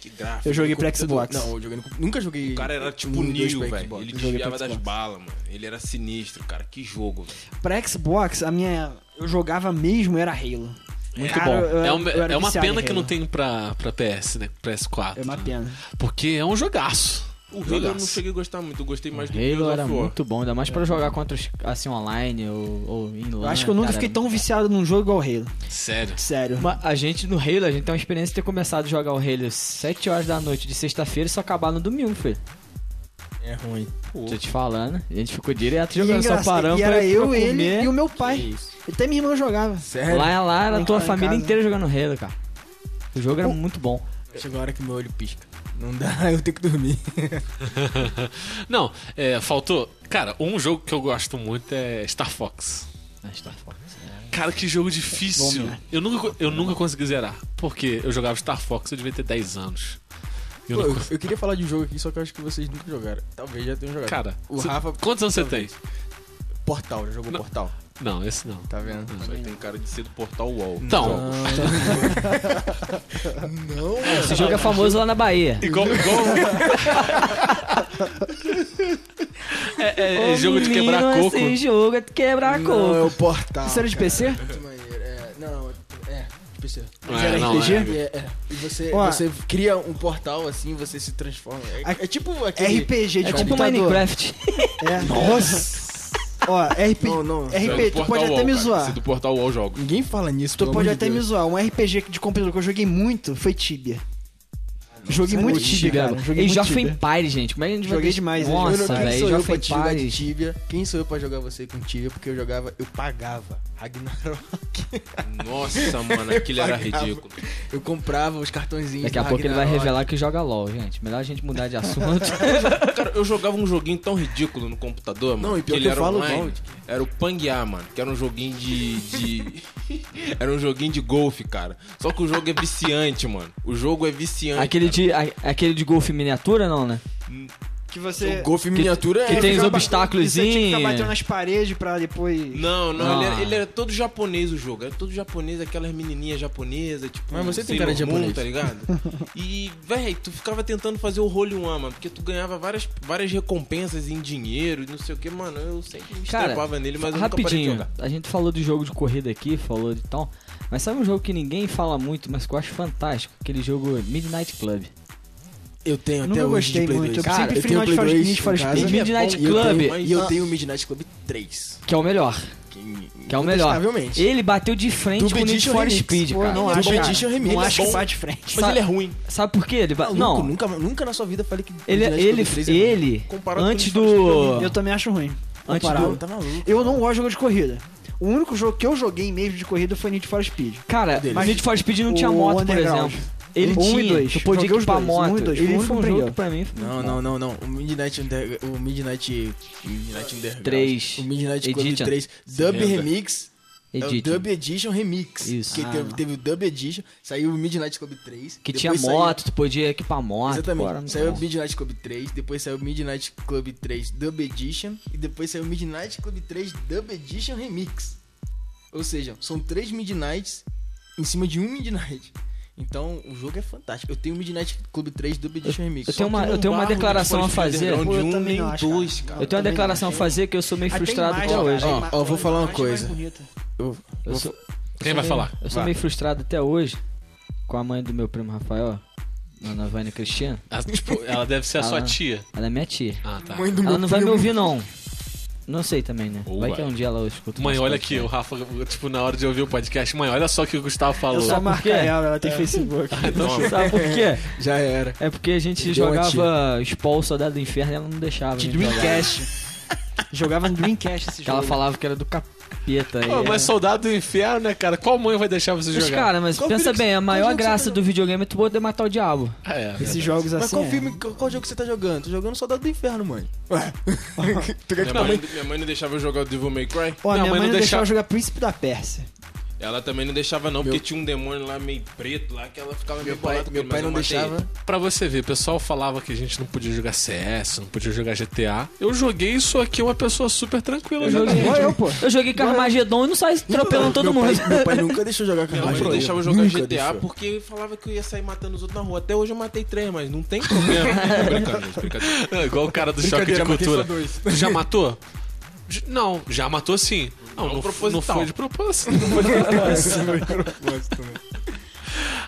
Que gráfico. Eu joguei pra. Xbox. Não, eu joguei no, nunca joguei. O cara era tipo um Neo, pra velho. Xbox. Ele Eu pra desviava das balas, mano. Ele era sinistro, cara. Que jogo, velho. Pra Xbox, a minha. Eu jogava mesmo, era Halo. Muito Cara, bom. eu- É, um- eu é uma pena que não Halo. tem pra, pra PS, né? PS4. É uma pena. Porque é um jogaço. O Halo eu não cheguei a gostar muito. Eu gostei mais do Halo Gears era of War. muito bom, ainda mais pra jogar contra os, assim online ou, ou LAN, acho que eu nunca cara, fiquei tão viciado num jogo igual o Halo. Sério. Sério. Mas a gente no Halo, a gente tem uma experiência de ter começado a jogar o Halo 7 horas da noite de sexta-feira e só acabar no domingo, filho. É ruim. Tô te falando. A gente ficou direto jogando, só paramos e era pra, eu, pra ele comer. e o meu pai. Até minha irmã jogava. Sério? Lá, lá era a tua família inteira jogando Halo, cara. O jogo era muito bom. Chegou a hora que meu olho pisca. Não dá, eu tenho que dormir. Não, é, faltou. Cara, um jogo que eu gosto muito é Star Fox. Ah, Star Fox. Cara, que jogo Bom difícil. mesmo. Eu nunca, eu nunca consegui zerar. Porque eu jogava Star Fox, eu devia ter 10 anos. Eu Pô, não eu, eu queria falar de um jogo aqui, só que eu acho que vocês nunca jogaram. Talvez já tenham jogado. Cara, o cê- Rafa. quantos anos você tem? Portal, já jogou Não. Portal? Não, esse não. Tá vendo? Isso aí tem cara de ser do Portal Wall. Então, Não, Esse jogo é famoso lá na Bahia. igual. igual... é, é- é jogo de quebrar coco. Esse jogo é de quebrar não, é coco. o Portal. Isso era de cara. PC? Muito maneiro. É, não, é, de PC. É, era não, RPG? é. E, é, é. E você, Ó. você cria um portal assim, você se transforma. É, é tipo aquele. RPG de É tipo computador. Minecraft. É. Nossa. Ó, RP, Não, não. Isso é do RP, tu pode até Wall, me cara. zoar. É do Portal Wall jogos. Ninguém fala nisso, Tu pode de até me Deus. zoar. Um RPG de computador que eu joguei muito foi Tibia. Joguei sério? muito Tibia, cara. Joguei E muito já foi Tibia. Empire, gente. Como é que a gente Joguei demais, Nossa, velho, de Empire. Tibia? Quem sou eu pra jogar você com Tibia? Porque eu jogava, eu pagava. Ragnarok. Nossa, mano, aquilo era ridículo. Eu comprava os cartõezinhos. Daqui a pouco ele vai revelar que joga LOL, gente. Melhor a gente mudar de assunto. Cara, eu jogava um joguinho tão ridículo no computador, mano. Não, e pior ele que eu era falo online. mal. Era o Panguear, mano. Que era um joguinho de. de... era um joguinho de golfe, cara. Só que o jogo é viciante, mano. O jogo é viciante. aquele, cara. de, a- aquele de golfe miniatura, não, né? Que você... O golfe miniatura que é. tem os obstáculos. Você tinha que ficar batendo nas paredes pra depois... Não, não, Ah. Ele, era, ele era todo japonês o jogo. Era todo japonês, aquelas menininhas japonesas, tipo. Mas você tem cara de japonês. tá ligado? E, véi, tu ficava tentando fazer o role one, mano. Porque tu ganhava várias, várias recompensas em dinheiro e não sei o que, mano. Eu sempre me Cara, estrepava nele, mas eu nunca parei de rapidinho, jogar. a gente falou do jogo de corrida aqui, falou de tal. Mas sabe um jogo que ninguém fala muito, mas que eu acho fantástico? Aquele jogo Midnight Club. Eu tenho até nunca hoje gostei de Play muito. 2. Eu Cara, sempre eu fui tenho Need for, Play 2 Need for em casa. Speed. Midnight E eu Club, tenho- mas- E eu tenho o Midnight Club 3. que é o melhor. Que, Que é o melhor. incontestavelmente. Ele bateu de frente Tube com o Need Edition for Remix. Speed, Pô, cara. não Ele acho, é cara. Edition Remix, Não é acho que bom. bate de frente. Mas ele é ruim. Sabe por quê? Ele ba... Maluco, Não, nunca, nunca na sua vida falei que ele, Midnight ele, Club 3 é ruim. ele Comparado com antes Need do... Eu também acho ruim. Antes Comparado. do... Tá maluco. Eu não gosto de jogo de corrida. O único jogo que eu joguei mesmo de corrida foi Need for Speed. Cara, Deles. mas Need for Speed não tinha O moto, por Underground. exemplo. Ele Um e tinha, dois. tu podia equipar dois, um e moto. dois. Ele Foi um jogo que pra mim... foi Não, não, não, não. O Midnight, Under... o Midnight, Midnight Underground. 3. O Midnight Club Edition. 3. Dub? Remix. É o Edition. Dub Edition Remix. Isso. Que Ah, teve, teve o Dub Edition, saiu o Midnight Club 3. Que tinha saiu- moto, tu podia equipar moto. Exatamente. muito saiu o Midnight Club 3, depois saiu o Midnight Club 3 Dub Edition e depois saiu o Midnight Club 3 Dub Edition Remix. Ou seja, são três Midnights em cima de um Midnight. Então, o jogo é fantástico. Eu tenho o Midnight Club 3 Double Edition Remix. Eu tenho uma, eu tenho uma declaração a fazer. Eu um nem dois, cara. Eu tenho uma declaração a fazer que eu sou meio Ah, frustrado até hoje. Ó, ó, vou falar uma coisa. Eu, sou, Quem vai falar? eu sou meio frustrado até hoje com a mãe do meu primo Rafael, Ana Vânia Cristiano. Ah, tipo, ela deve ser a sua tia. Ela é minha tia. Ah, tá. Mãe do Ela meu não vai me ouvir, não. Não sei também, né? Ou vai que um dia ela escuta. o Mãe, olha aqui, o. Rafa, tipo, na hora de ouvir o podcast, mãe, olha só o que o Gustavo Eu falou. só por marco quê? ela, ela tem Facebook. Sabe por quê? Já era. É porque a gente Deu jogava Spawn Soldado do Inferno e ela não deixava. De. Dreamcast. Jogava no Dreamcast esse Que ela jogo. falava que era do capeta. Pô, e mas é- soldado do inferno, né, cara? Qual mãe vai deixar você Mas, jogar? cara, mas Qual pensa bem, a qual maior graça tá- do videogame é tu poder matar o diabo. É, Esses jogos Mas assim. qual, é. filme, qual, qual jogo você tá jogando? Tô jogando Soldado do Inferno, mãe. Ué. tu quer que Minha mãe, mãe... minha mãe não deixava eu jogar o Devil May Cry. Ó, Não, minha mas mãe não não deixava deixava- eu jogar Príncipe da Pérsia. Ela também não deixava não, porque tinha um demônio lá meio preto lá que ela ficava meio Meu pai, bolada com meu pai mas não eu deixava... ele. Pra você ver, o pessoal falava que a gente não podia jogar CS, não podia jogar GTA. Eu joguei sou aqui uma pessoa super tranquila. Eu joguei, Igual eu, pô. eu joguei Carmageddon e não saí atropelando todo meu mundo. Pai, meu pai nunca deixou jogar a mãe não deixava eu jogar Nunca GTA deixou. porque falava que eu ia sair matando os outros na rua. Até hoje eu matei três, mas não tem problema. Gente, brincadeira. É, igual o cara do choque de Brincadeira, cultura. Tu já matou? Não, já matou sim. Não, não, Não f- não proposital. foi de propósito. Não foi de propósito.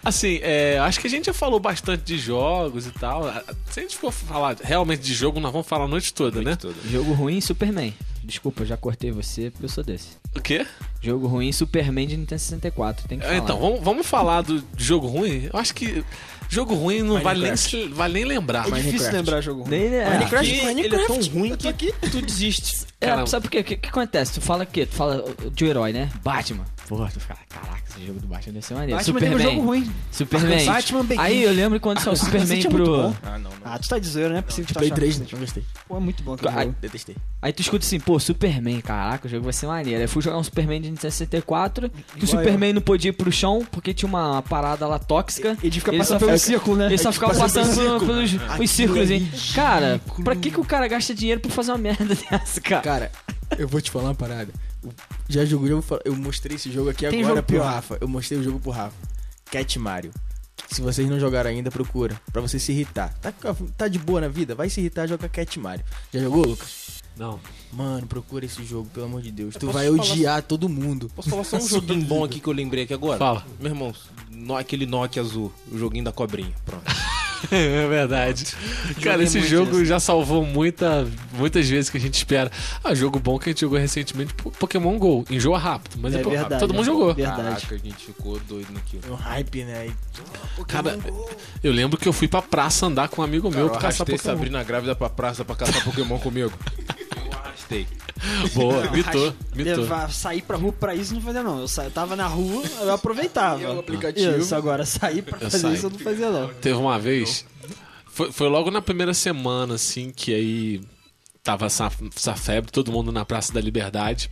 Assim, é, acho que a gente já falou bastante de jogos e tal. Se a gente for falar realmente de jogo, nós vamos falar a noite toda, né? Jogo ruim, Superman. Desculpa, eu já cortei você porque eu sou desse. O quê? Jogo ruim, Superman de Nintendo 64. Tem que É, falar. Então, vamos, vamos falar do jogo ruim? Eu acho que jogo ruim não vale nem, vale nem lembrar. É difícil Minecraft. lembrar jogo ruim. Nem, é, Minecraft, Porque ele é tão ruim que tu desiste. é, Caramba. sabe por quê? O que, que acontece? Tu fala o quê? Tu fala de um herói, né? Batman. Porra, tu fala, caraca, esse jogo do Batman deve ser maneiro. Batman tem um Superman. jogo ruim. Superman. Batman Begins. Aí eu lembro quando saiu o Superman é pro. Ah, não, não. Ah, tu tá de zoeira, não é possível que tu achar 3, que- né? Não gostei. Pô, é muito bom aquele Ai, jogo. Detestei. Aí tu escuta assim, pô, Superman, caraca, o jogo vai ser maneiro. Aí fui jogar um Superman de Nintendo 64, que o Superman não podia ir pro chão porque tinha uma parada lá tóxica. Ele fica Ele passando pelo círculo, né? Ele só ficava passando pelo pelo- pelos os círculos, hein? ridículo. Cara, pra que, que o cara gasta dinheiro pra fazer uma merda dessa, cara? Cara, eu vou te falar uma parada. Eu Já jogou, já vou falar- eu mostrei esse jogo aqui Tem agora jogo pro pior. Rafa. Eu mostrei o jogo pro Rafa. Cat Mario. Se vocês não jogaram ainda, procura. Pra você se irritar. Tá, tá de boa na vida? Vai se irritar, joga Cat Mario. Já jogou, Lucas? Não. Mano, procura esse jogo, pelo amor de Deus. Tu posso vai odiar todo mundo. Posso falar só um joguinho bom aqui que eu lembrei aqui agora? Fala. Meu irmão, no- aquele Nokia azul, o joguinho da cobrinha. Pronto. É verdade. Cara, Joguei esse jogo esse. já salvou muita, muitas vezes que a gente espera. Ah, jogo bom que a gente jogou recentemente, Pokémon GO. Enjoa rápido, mas é, É verdade, todo mundo é. jogou. Verdade. Caraca, a gente ficou doido naquilo. É um hype, né? E- Cara, eu lembro que eu fui pra praça andar com um amigo meu Cara, eu pra caçar Pokémon. Sabrina grávida pra praça pra caçar Pokémon comigo. Eu arrastei. Boa, mitou, mitou. Levar, sair pra rua pra isso não fazia não. Eu, sa... eu tava na rua, eu aproveitava. E o aplicativo. Isso, agora sair pra Eu fazer saí. isso eu não fazia não. Teve uma vez. Foi, foi logo na primeira semana, assim, que aí tava essa, essa febre, todo mundo na Praça da Liberdade.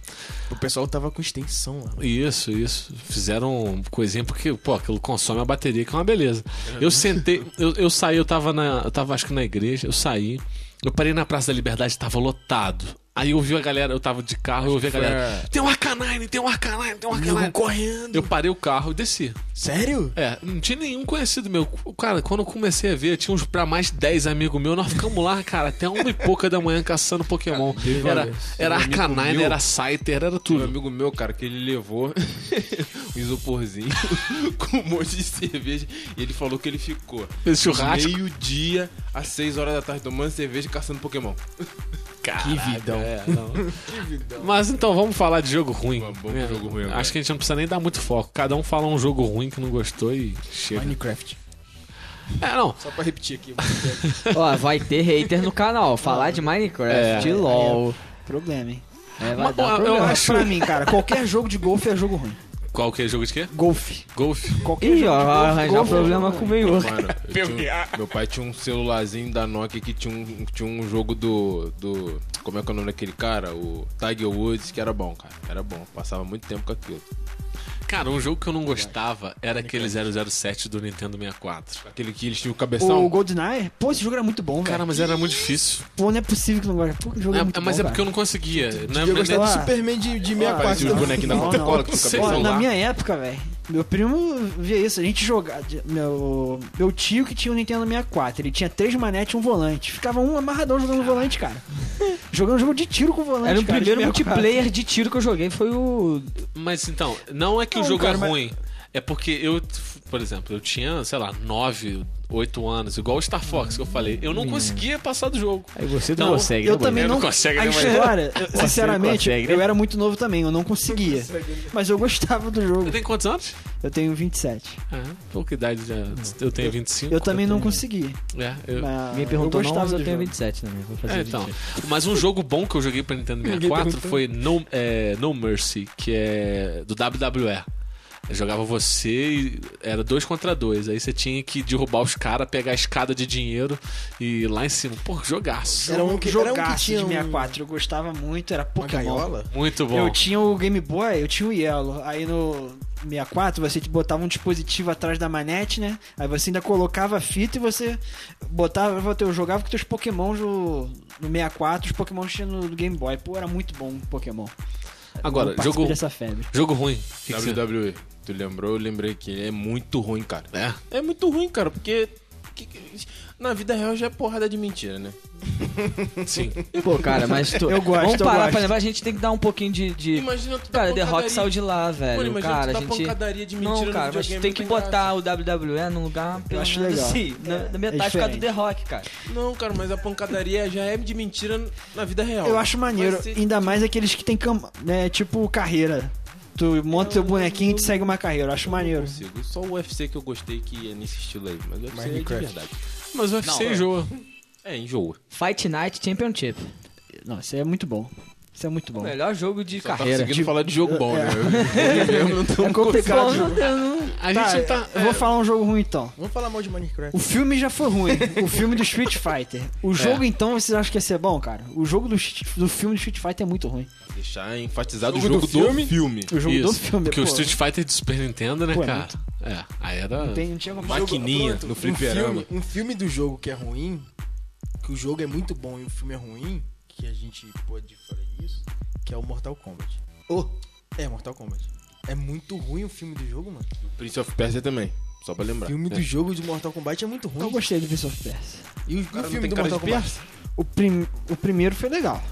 O pessoal tava com extensão lá. Isso, isso. Fizeram coisinha porque, pô, aquilo consome a bateria, que é uma beleza. Eu sentei, eu, eu saí, eu tava na. Eu tava acho que na igreja, eu saí. Eu parei na Praça da Liberdade, tava lotado. Aí eu ouvi a galera, eu tava de carro, eu ouvi a galera. Tem um Arcanine, tem um Arcanine, tem um Arcanine. correndo. Eu parei o carro e desci. Sério? É, não tinha nenhum conhecido meu. Cara, quando eu comecei a ver, tinha uns pra mais de 10 amigos meus. Nós ficamos lá, cara, até uma e pouca da manhã caçando Pokémon. Era, era um Arcanine, meu- era Scyther, era Tem um tudo. amigo meu, cara, que ele levou um isoporzinho com um monte de cerveja e ele falou que ele ficou Fez churrasco. meio-dia às 6 horas da tarde tomando cerveja e caçando Pokémon. que vidão. É, não. Mas então vamos falar de jogo ruim. Vamos, vamos É, jogo ruim agora. Acho que a gente não precisa nem dar muito foco. Cada um fala um jogo ruim que não gostou e chega. Minecraft. É, não. Só pra repetir aqui. Ó, vai ter hater no canal. Falar de Minecraft, É. LOL. Problema, hein? É, vai Mas, dar eu problema. acho- Pra mim, cara, qualquer jogo de golfe é jogo ruim. Qual que é jogo de quê? Golfe. Golfe. Qualquer Ih, jogo ó, arranjar golfe é problema com o meio. Mano, eu tinha um- meu pai tinha um celularzinho da Nokia que tinha um, tinha um jogo do, do. Como é que é o nome daquele cara? O Tiger Woods, que era bom, cara. Era bom. Passava muito tempo com aquilo. Cara, um jogo que eu não gostava era aquele 007 do Nintendo 64. Aquele que eles tinham o cabeção. O GoldenEye, pô, esse jogo era muito bom, Cara, velho. mas era muito difícil. Pô, não é possível que não gosta. Pô, o jogo é, É, muito mas bom, é porque eu cara. não conseguia. Não, é- Eu não, gostava é- do Ah. Superman de, de Ah, 64 Parecia os bonequinhos da Não, Coca-Cola não. com o cabeção lá. na minha época, velho, Meu primo via isso, a gente jogava. Meu, meu tio que tinha o Nintendo 64, ele tinha três manetes e um volante. Ficava um amarradão jogando volante, cara. jogando jogo de tiro com volante. Era o cara, de primeiro 64. multiplayer de tiro que eu joguei, foi o. Mas então, não é que o Não, jogo cara, é mas- ruim. É porque eu, por exemplo, eu tinha, sei lá, 9, 8 anos, igual o Star Fox que eu falei. Eu não conseguia passar do jogo. Aí você não consegue, Eu né, também não. Não consegue, né, história, eu- sinceramente, consegue, né? eu era muito novo também, eu não conseguia. Mas eu gostava do jogo. Você tem quantos anos? Eu tenho 27. Ah, pouca idade já. Eu tenho 25. Eu também não conseguia. É, eu... mas Me perguntou eu não, gostava mas eu tenho jogo. 27 também. Vou fazer É, então. 27. Mas um jogo bom que eu joguei pra Nintendo 64 foi no, é, no Mercy, que é do WWE. Eu jogava você e era dois contra dois. Aí você tinha que derrubar os caras, pegar a escada de dinheiro e ir lá em cima. Pô, jogaço. Era um que- era um que jogaço tinha de um- 64, eu gostava muito, era Pokémon. Muito bom. Eu tinha o Game Boy, eu tinha o Yellow. Aí no 64 você botava um dispositivo atrás da manete, né? Aí você ainda colocava a fita e você botava, eu jogava com teus Pokémon no, no 64, os Pokémon tinha no Game Boy. Pô, era muito bom o Pokémon. Agora, jogo, dessa febre. jogo ruim. Que que você- WWE. Tu lembrou? Eu lembrei que é muito ruim, cara. É? É muito ruim, cara, porque. que- que- na vida real já é porrada de mentira, né? Sim. Pô, cara, mas tu... Eu gosto, Vamos eu parar gosto. pra lembrar, a gente tem que dar um pouquinho de... de... Imagina tu Cara, The Rock saiu de lá, Mano, velho. imagina cara, tu a gente... pancadaria de mentira Não, no cara, mas videogame, tem que botar o WWE num lugar, pelo acho menos legal. assim, na, na metade É ficar do. The Rock, cara. Não, cara, mas a pancadaria já é de mentira na vida real. Eu acho maneiro, ser- ainda mais aqueles que tem cam... né, tipo carreira. Tu monta teu bonequinho e tu segue uma carreira, eu acho maneiro. consigo. Só o UFC que eu gostei que é nesse estilo aí. Mas o UFC é de Minecraft. verdade. Mas o UFC Não, enjoa. É, enjoa. Fight Night Championship. Não, isso aí é muito bom. Isso é muito bom. Melhor jogo de Só tá carreira. conseguindo falar de jogo bom, é. né? Eu tô É complicado. Pô, eu não- A Tá, gente tá. eu vou falar um jogo ruim então. Vamos falar mal de Minecraft. O filme já foi ruim. O filme do Street Fighter. O jogo, então, vocês acham que ia ser bom, cara? O jogo do, do filme do Street Fighter é muito ruim. Deixar enfatizado Jogo o jogo do do filme? filme. O jogo do filme, Porque o pô, Street Fighter de Super Nintendo, né, Pô, é cara? muito- É, aí era. Não, tem, não tinha como Maquininha Pronto, no um fliperama. filme, um filme do jogo que é ruim, que o jogo é muito bom e o filme é ruim, que a gente pode falar isso, que é o Mortal Kombat. Oh, É, Mortal Kombat. É muito ruim o filme do jogo, mano. Prince of Persia também. Só pra O lembrar. filme É. do jogo de Mortal Kombat é muito ruim. Eu gostei do Prince of Persia. E o, o Cara, não filme do Mortal Kombat? O, prim- o primeiro foi legal.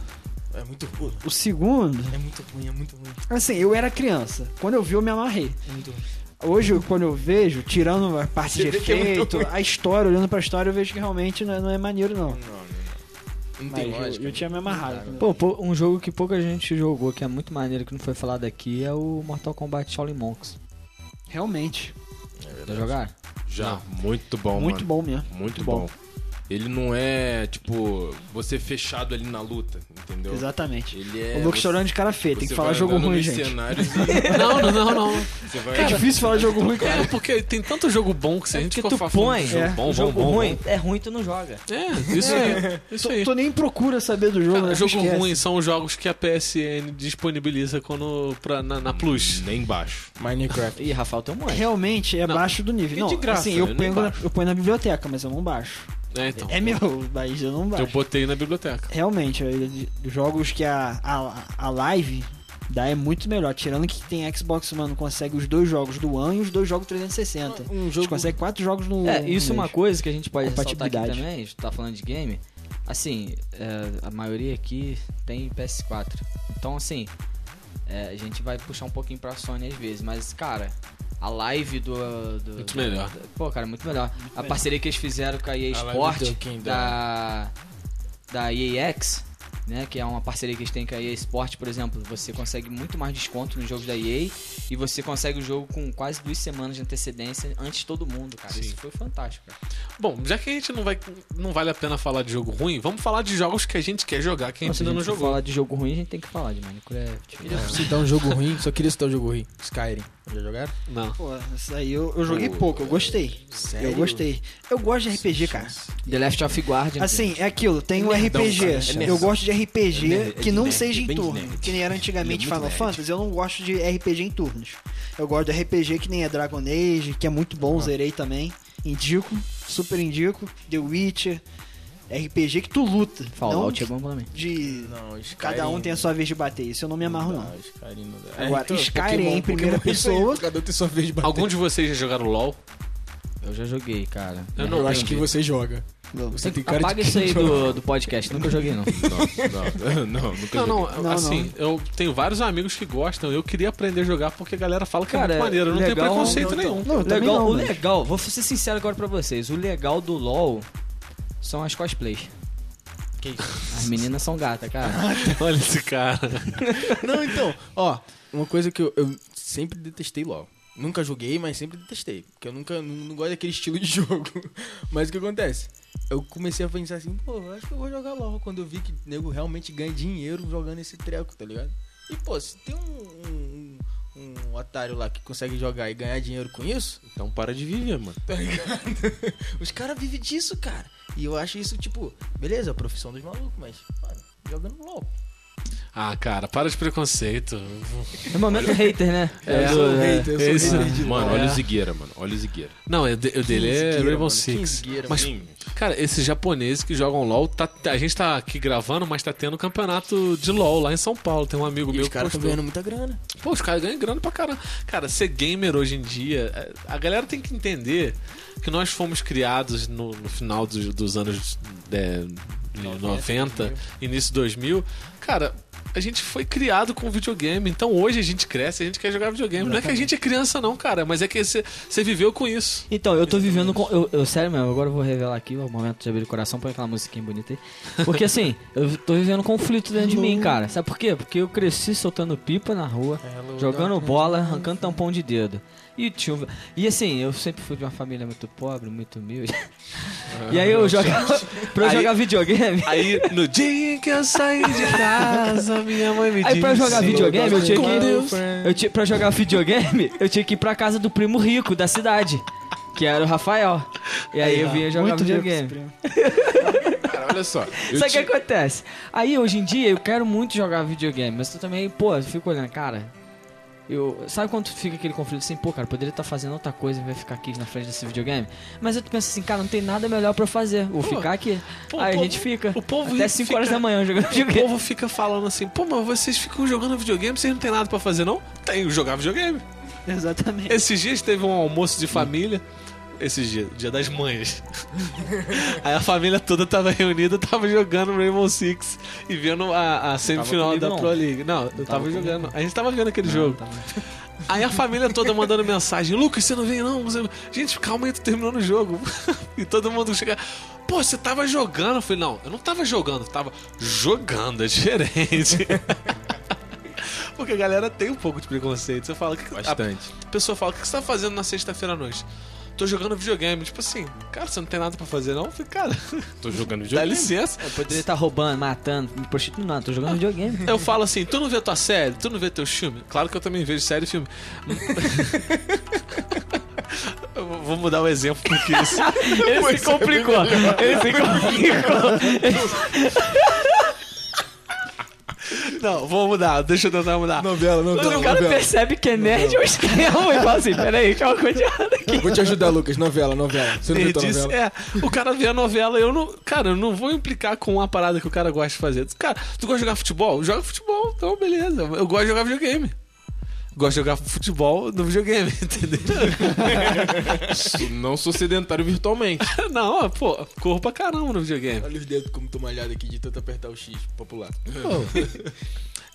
É muito ruim. O segundo, É muito ruim, é muito ruim. assim, eu era criança. Quando eu vi, eu me amarrei. É muito ruim. Hoje, quando eu vejo, tirando a parte Você de é efeito, ruim. a história, olhando pra história, eu vejo que realmente não é, não é maneiro, não. Não, não, não. Não Mas eu, eu tinha me amarrado. Não? Pô, pô, um jogo que pouca gente jogou, que é muito maneiro, que não foi falado aqui, é o Mortal Kombat Shaolin Monks. Realmente. Já jogaram? Já, muito bom, muito mano. bom mesmo. Muito bom. Ele não é, tipo, você fechado ali na luta, entendeu? Exatamente. Ele é. o você- chorando de cara feia, tem que falar jogo ruim, gente. cenários e Não, não, não, não. vai. É difícil falar jogo ruim, cara. É, porque tem tanto jogo bom que se a gente for tu falar põe jogo é, bom, bom, jogo bom, ruim, bom. é ruim tu não joga. É, isso aí. Isso aí. Tô, tô nem em procura saber do jogo, Cara, né? jogo Esquece. ruim são os jogos que a PSN disponibiliza quando, pra, na, na Plus. Nem baixo. Minecraft. Ih, Rafael, tem um monte. Realmente é Não. baixo do nível. É Não, de graça, assim, eu eu nem ponho, na, baixo. eu ponho na biblioteca, mas eu não baixo. É, então. É meu, mas eu não Eu baixo. botei na biblioteca. Realmente, eu- jogos que a, a, a live dá é muito melhor. Tirando que tem Xbox, mano, consegue os dois jogos do One e os dois jogos 360. Um A gente jogo... consegue quatro jogos no. É, isso é uma coisa que a gente pode ressaltar aqui também, a gente tá falando de game. Assim, é, a maioria aqui tem PS4. Então, assim, é, a gente vai puxar um pouquinho pra Sony às vezes, mas, cara, a live do. do Muito do- melhor. da- pô, cara, muito melhor. a parceria que eles fizeram com a EA Sport, do da. da EAX. Né, que é uma parceria que eles têm com a EA Sport, por exemplo, você consegue muito mais desconto nos jogos da EA e você consegue o jogo com quase duas semanas de antecedência antes de todo mundo, cara. Sim. Isso foi fantástico, cara. Bom, já que a gente não vai não vale a pena falar de jogo ruim, vamos falar de jogos que a gente quer jogar, que a gente Se a ainda não jogou. falar de jogo ruim, a gente tem que falar de Minecraft. Queria citar um jogo ruim, só queria citar um jogo ruim. Skyrim. Já jogaram? Não. Pô, isso aí eu, eu joguei Pô, pouco, eu gostei. Sério? Eu gostei. Eu gosto de RPG, cara. The Left of Guardian. Assim, é aquilo, tem um nerdão, RPG. cara, é eu gosto de RPG É é que não nerd, seja em bem de turno. nerd. Que nem era antigamente é Final nerd. Fantasy, eu não gosto de RPG em turnos. Eu gosto de RPG que nem é Dragon Age, que é muito bom, zerei também. Indico, super indico. The Witcher. RPG que tu luta. Fallout é não bom pra mim. de Não, Skyrim... cada um tem a sua vez de bater. Isso eu não me amarro, não. Skyrim não dá. Agora, então, Skyrim Pokémon- em primeira Pokémon é isso aí, pessoa. Cada um tem sua vez de bater. Algum de vocês já jogaram LOL? Eu já joguei, cara. Eu Eu, não acho que você joga. Não. Você tem cara Apaga de isso aí do, do podcast, nunca joguei não. Não, não, não, nunca Não, não, joguei. Não, assim, eu tenho vários amigos que gostam. Eu queria aprender a jogar porque a galera fala que Cara, é muito maneiro. Eu não legal, tenho preconceito não, nenhum. Não, legal, não, o mas- legal, vou ser sincero agora pra vocês, o legal do LoL são as cosplays. Que isso? As meninas são gatas, cara. Olha esse cara. Não, então, ó, uma coisa que eu, eu sempre detestei LOL. Nunca joguei, mas sempre detestei. Porque eu nunca não, não gosto daquele estilo de jogo. Mas o que acontece? Eu comecei a pensar assim, pô, acho que eu vou jogar LOL. Quando eu vi que o nego realmente ganha dinheiro jogando esse treco, tá ligado? E, pô, se tem um, um, um otário lá que consegue jogar e ganhar dinheiro com isso, Então para de viver, mano. tá ligado? Os caras vivem disso, cara. E eu acho isso, tipo, beleza, a profissão dos malucos, mas, mano, jogando LOL. Ah, cara, para de preconceito. É momento hater, né? É, eu sou é. hater, eu sou hater Mano, olha É. o Zigueira, mano. Olha o Zigueira. Não, é o dele é Rainbow mano, Six. Mas, cara, esses japoneses que jogam LOL, tá- a gente tá aqui gravando, mas tá tendo campeonato de LOL lá em São Paulo. Tem um amigo E meu os que caras estão ganhando muita grana. Pô, os caras ganham grana pra caramba. Cara, ser gamer hoje em dia, é, a galera tem que entender que nós fomos criados no, no final dos, dos anos é, 90, início 2000. Cara, a gente foi criado com videogame. Então hoje a gente cresce, a gente quer jogar videogame. Não é que a gente é criança, não, cara, mas é que você você viveu com isso. Então, eu tô vivendo com. Eu, eu- sério mesmo, agora eu vou revelar aqui o momento de abrir o coração, põe aquela musiquinha bonita aí. Porque assim, eu tô vivendo um conflito dentro de mim, cara. Sabe por quê? Porque eu cresci soltando pipa na rua, jogando bola, arrancando tampão de dedo. E, tinha e assim, eu sempre fui de uma família muito pobre, muito humilde. E aí eu jogava. pra eu Aí- jogar videogame. Aí, no dia que eu saí de casa, minha mãe me Aí disse... pra jogar videogame eu tinha que. Eu tinha, pra jogar videogame, eu tinha que ir pra casa do primo rico da cidade. Que era o Rafael. E aí eu vinha jogar Muito videogame. Cara, olha só. o que ti- acontece? Aí hoje em dia eu quero muito jogar videogame, mas eu também, pô, eu fico olhando, cara. Eu, sabe quando fica aquele conflito assim, pô, cara, poderia estar fazendo outra coisa e vai ficar aqui na frente desse videogame? Mas eu penso assim, cara, não tem nada melhor pra eu fazer. Vou Pô, ficar aqui. pô, aí o a gente povo- fica. o povo até 5 horas da manhã jogando O videogame. povo fica falando assim, pô, mas vocês ficam jogando videogame, vocês não tem nada pra fazer, não? Tem, jogar videogame. Exatamente. Esses dias teve um almoço de família. Esses dias, dia das mães. Aí a família toda tava reunida, tava jogando Rainbow Six e vendo a, a semifinal comigo, da não. Pro League. Não, eu tava, tava comigo. jogando. A gente tava vendo aquele jogo. Tá bom. Aí a família toda mandando mensagem: Lucas, você não vem não? Você- Gente, calma aí, tu terminou no jogo. e todo mundo chega. Pô, você tava jogando? Eu falei: Não, eu não tava jogando, eu tava jogando, é diferente. Porque a galera tem um pouco de preconceito. Você fala que. Bastante. A pessoa fala: O que você tá fazendo na sexta-feira à noite? Tô jogando videogame. Tipo assim, cara, você não tem nada pra fazer, não? Eu falei, cara, Tô jogando dá videogame. licença. Eu poderia estar roubando, matando, me prostituindo, não, tô jogando videogame. Eu falo assim, tu não vê tua série? Tu não vê teu filme? Claro que eu também vejo série e filme. Eu vou mudar o exemplo porque isso. Ele se complicou. Ele se complicou. Não, vou mudar, deixa eu tentar mudar. Novela, Quando novela, o cara novela. percebe que é nerd ou extremo, e fala assim, peraí, que é uma coisa errada aqui. Vou te ajudar, Lucas. Novela, novela. Você não viu novela? é, o cara vê a novela, eu não. Cara, eu não vou implicar com uma parada que o cara gosta de fazer. Cara, tu gosta de jogar futebol? Joga futebol, então beleza. Eu gosto de jogar videogame. Gosto de jogar futebol no videogame, entendeu? Não sou sedentário virtualmente. não, pô, corro pra caramba no videogame. Olha os dedos como tô malhado aqui de tanto apertar o X popular.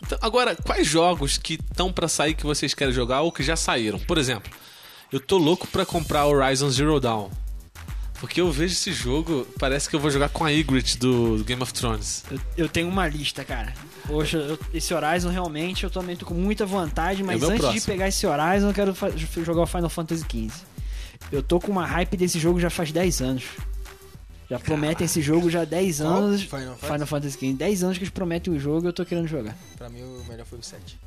Então, agora, quais jogos que estão pra sair que vocês querem jogar ou que já saíram? Por exemplo, eu tô louco pra comprar Horizon Zero Dawn. Porque eu vejo esse jogo, parece que eu vou jogar com a Ygritte do, do Game of Thrones. Eu, eu tenho uma lista, cara. Poxa, eu- esse Horizon realmente eu também tô com muita vontade, mas meu antes próximo. de pegar esse Horizon, eu quero jogar o Final Fantasy XV. Eu tô com uma hype desse jogo já faz 10 anos. Já prometem esse jogo já há 10 Qual? anos. Final Fantasy? Final Fantasy XV. 10 anos que eles prometem o jogo e eu tô querendo jogar. Pra mim, o melhor foi o 7.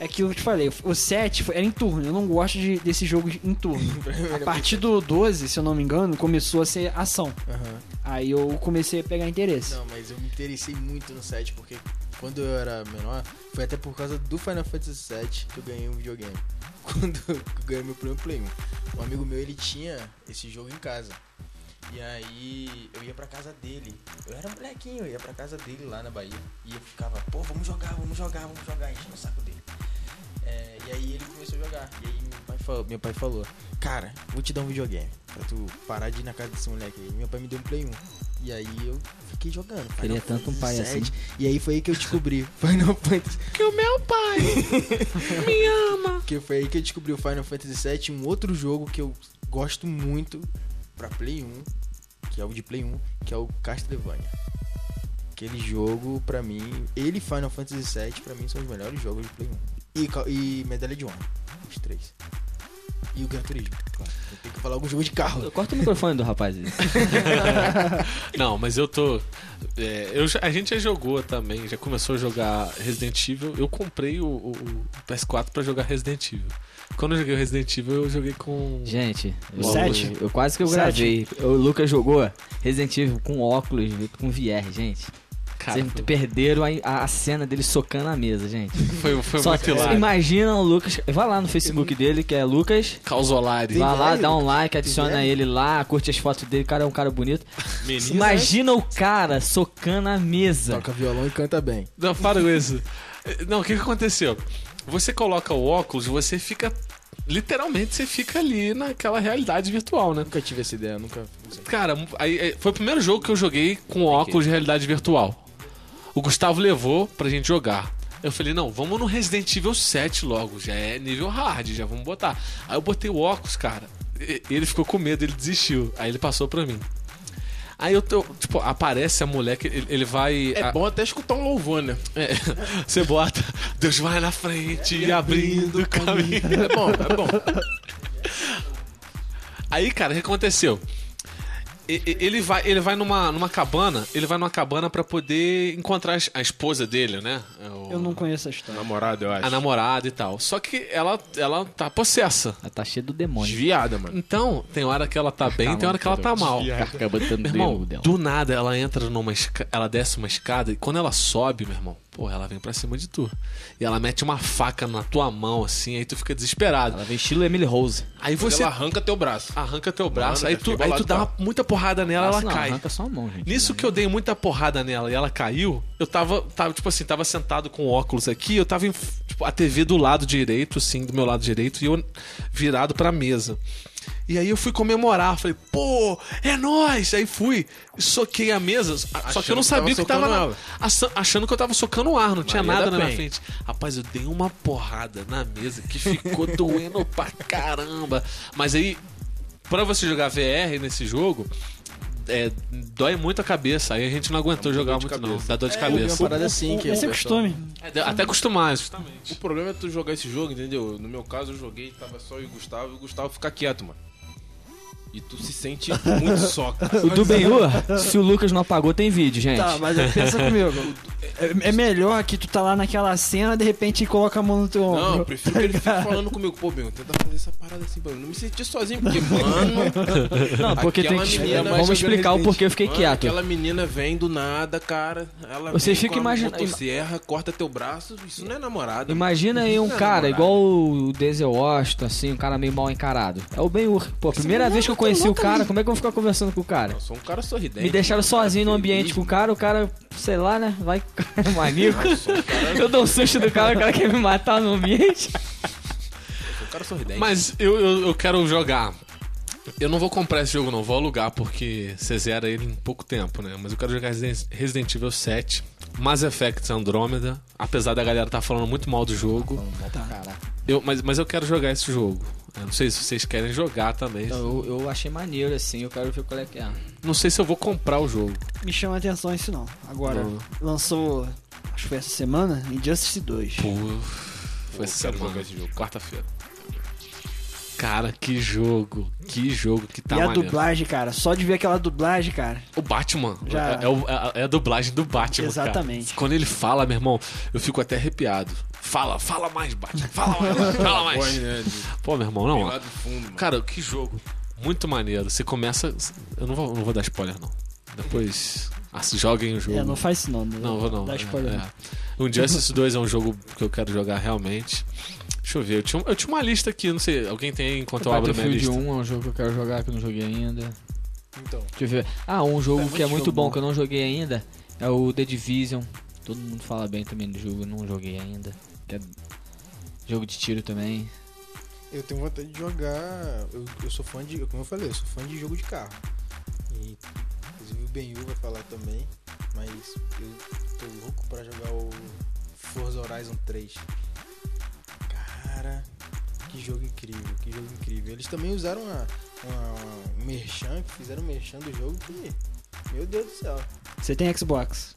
É aquilo que eu te falei, o 7 foi- era em turno. Eu não gosto de- desse jogo em turno. A partir do 12, se eu não me engano, começou a ser ação. Aham. Aí eu comecei a pegar interesse. Não, mas eu me interessei muito no 7, porque quando eu era menor, foi até por causa do Final Fantasy 7 que eu ganhei um videogame. Quando eu ganhei meu primeiro Play 1. Um amigo meu, ele tinha esse jogo em casa. E aí eu ia pra casa dele. Eu era molequinho, eu ia pra casa dele lá na Bahia. E eu ficava, pô, vamos jogar, vamos jogar, vamos jogar, enchendo o saco dele. É, e aí ele começou a jogar. E aí meu pai, falou, meu pai falou, cara, vou te dar um videogame. Pra tu parar de ir na casa desse moleque aí. Meu pai me deu um Play 1. E aí eu fiquei jogando. Queria tanto um pai assim. E aí foi aí que eu descobri Final Fantasy. Que o meu pai me ama. Que foi aí que eu descobri o Final Fantasy VII, um outro jogo que eu gosto muito pra Play 1, que é o de Play 1, que é o Castlevania. Aquele jogo, pra mim, ele e Final Fantasy VII, pra mim, são os melhores jogos de Play 1. E, e Medalha de Honra, os três. E o Gran Turismo, claro. Eu tenho que falar algum jogo de carro. Corta o microfone do rapaz aí. Não, mas eu tô. é, eu já- a gente já jogou também, já começou a jogar Resident Evil. Eu comprei o, o- o PS4 pra jogar Resident Evil. Quando eu joguei o Resident Evil, eu joguei com. Gente, eu, Sete? eu quase que eu Sete. gravei. O Lucas jogou Resident Evil com óculos, com VR, gente. Cara, Vocês foi, perderam a, a cena dele socando a mesa, gente. foi, foi Só muito hilário. imagina o Lucas. Vai lá no Facebook dele, que é Lucas. Causolari. Vai lá, dá um like, adiciona ele lá, curte as fotos dele, o cara é um cara bonito. Menina. Imagina o cara socando a mesa. Toca violão e canta bem. Não, para com isso. Não, o que, que aconteceu? Você coloca o óculos, você fica. Literalmente, você fica ali naquela realidade virtual, né? Nunca tive essa ideia, nunca. Cara, aí, aí, foi o primeiro jogo que eu joguei com óculos de realidade virtual. O Gustavo levou pra gente jogar. Eu falei, não, vamos no Resident Evil 7 logo, já é nível hard, já vamos botar. Aí eu botei o óculos, cara. e- Ele ficou com medo, ele desistiu. Aí ele passou pra mim. Aí eu tô, tipo, aparece a mulher que ele, ele vai. É a- bom até escutar um louvor, né? é, você bota, Deus vai na frente e abrindo o caminho. É bom, é bom. Aí, cara, o que aconteceu? Ele vai, ele vai numa, numa cabana, ele vai numa cabana pra poder encontrar a esposa dele, né? O- Eu não conheço a história. Namorado, eu acho. A namorada e tal. Só que ela, ela tá possessa. Ela tá cheia do demônio. Desviada, mano. Então, tem hora que ela tá bem, tem hora que ela tá mal. Carca botando Meu irmão, dela. do nada ela entra numa escada, ela desce uma escada e quando ela sobe, meu irmão, pô, ela vem pra cima de tu. E ela mete uma faca na tua mão assim, aí tu fica desesperado. Ela vem estilo Emily Rose. Aí Você ela arranca teu braço. arranca teu braço, Mano, aí tu, aí tu dá uma- muita porrada nela, Nossa, ela não, cai. arranca só a mão, gente. Nisso que eu dei muita porrada nela e ela caiu, eu tava, tava tipo assim, tava sentado com óculos aqui, eu tava em, tipo, a TV do lado direito, assim, do meu lado direito, e eu virado pra mesa. E aí eu fui comemorar, falei, pô, é nóis! Aí fui, e soquei a mesa, só que eu Achando não que sabia tava que tava na- achando que eu tava socando o ar, não tinha Maria nada da na minha frente. Rapaz, eu dei uma porrada na mesa que ficou doendo pra caramba. Mas aí, pra você jogar VR nesse jogo, é, dói muito a cabeça. Aí a gente não aguentou jogar muito, não. cabeça. Dá dor de uma cabeça. parada assim que Esse é costume. É, até acostumar, justamente. O problema é tu jogar esse jogo, entendeu? No meu caso, eu joguei, tava só eu e o Gustavo, e o Gustavo fica quieto, mano. E tu se sente muito só, cara. O do Benhur, se o Lucas não apagou, tem vídeo, gente. Tá, mas pensa comigo. É, é melhor que tu tá lá naquela cena, de repente coloca a mão no teu ombro. Não, eu prefiro que ele fique falando comigo, pô, Bem, tenta fazer essa parada assim, pra eu não me sentir sozinho, porque, mano. Não, porque tem que. menina Vamos explicar o porquê eu fiquei mano, quieto. Aquela menina vem do nada, cara. Ela Você vem fica imaginando- motosserra, corta teu braço, isso não é namorada. Imagina aí um é cara namorada. igual o Denzel Washington, assim, um cara meio mal encarado. É o Ben-Hur. Pô, a primeira vez que eu conheci o cara, como é que eu vou ficar conversando com o cara? Eu sou um cara sorridente. Me deixaram sozinho no ambiente com o cara, o cara, sei lá, né? Vai maníaco. Eu dou um susto do cara, o cara quer me matar no ambiente. Um cara sorridente. Mas eu, eu, eu quero jogar. Eu não vou comprar esse jogo, não. Vou alugar, porque você zera ele em pouco tempo, né? Mas eu quero jogar Resident Evil 7, Mass Effect Andromeda. Apesar da galera tá falando muito mal do jogo. Eu, mas, mas eu quero jogar esse jogo. Eu não sei se vocês querem jogar também. Eu, eu achei maneiro, assim, eu quero ver qual é que é. Não sei se eu vou comprar o jogo. Me chama a atenção isso não. Agora, Não. lançou, acho que foi essa semana, Injustice 2. Pô, foi essa semana. jogar esse jogo. Quarta-feira. Cara, que jogo. Que jogo que tá e a maneiro. dublagem, cara, só de ver aquela dublagem, cara. O Batman. Já- É, é o- é- é a dublagem do Batman. cara. Exatamente. Quando ele fala, meu irmão, eu fico até arrepiado. Fala, fala mais, Batman. Fala mais, fala mais. Pô, meu irmão, não. lá do fundo, mano. Cara, que jogo. Muito maneiro. Você começa. Eu não vou, não vou dar spoiler, não. Depois. Ah, joguem o jogo. É, não faz isso não. Não, vou não. Dá É, spoiler. é. O Injustice 2 é um jogo que eu quero jogar realmente. Deixa eu ver. Eu tinha, eu tinha uma lista aqui, não sei. Alguém tem aí enquanto eu abro a minha Battlefield lista? 1 é um jogo que eu quero jogar que eu não joguei ainda. Então, Deixa eu ver. Ah, um jogo É, que é muito bom, bom. que eu não joguei ainda, é o The Division. Todo mundo fala bem também do jogo, eu não joguei ainda. Que é jogo de tiro também. eu tenho vontade de jogar. Eu, eu sou fã de. Como eu falei, eu sou fã de jogo de carro. E, inclusive o Benhu vai falar também. Mas eu tô louco pra jogar o Forza Horizon 3. Cara, que jogo incrível, que jogo incrível. Eles também usaram uma, uma, um merchan, fizeram um merchan do jogo que. Meu Deus do céu. Você tem Xbox?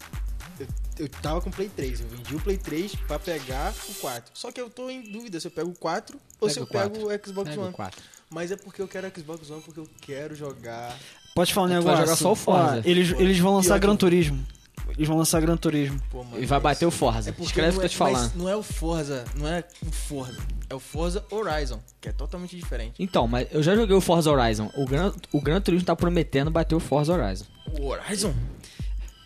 Eu tava com o Play 3, eu vendi o Play 3 pra pegar o 4. Só que eu tô em dúvida se eu pego o 4 ou Pega se eu o 4. pego o Xbox Pega o One. 4. Mas é porque eu quero Xbox One, porque eu quero jogar. Pode falar um Tu vai negócio. jogar só o Forza. Ó, eles, eles vão lançar Gran Turismo. Eles vão lançar Gran Turismo. Pô, mano, E vai bater o Forza. É porque Escreve o não que eu é- tô te falando. mas não é o Forza, não é o Forza. É o Forza Horizon, que é totalmente diferente. Então, mas eu já joguei o Forza Horizon. O Gran, o Gran Turismo tá prometendo bater o Forza Horizon. O Horizon?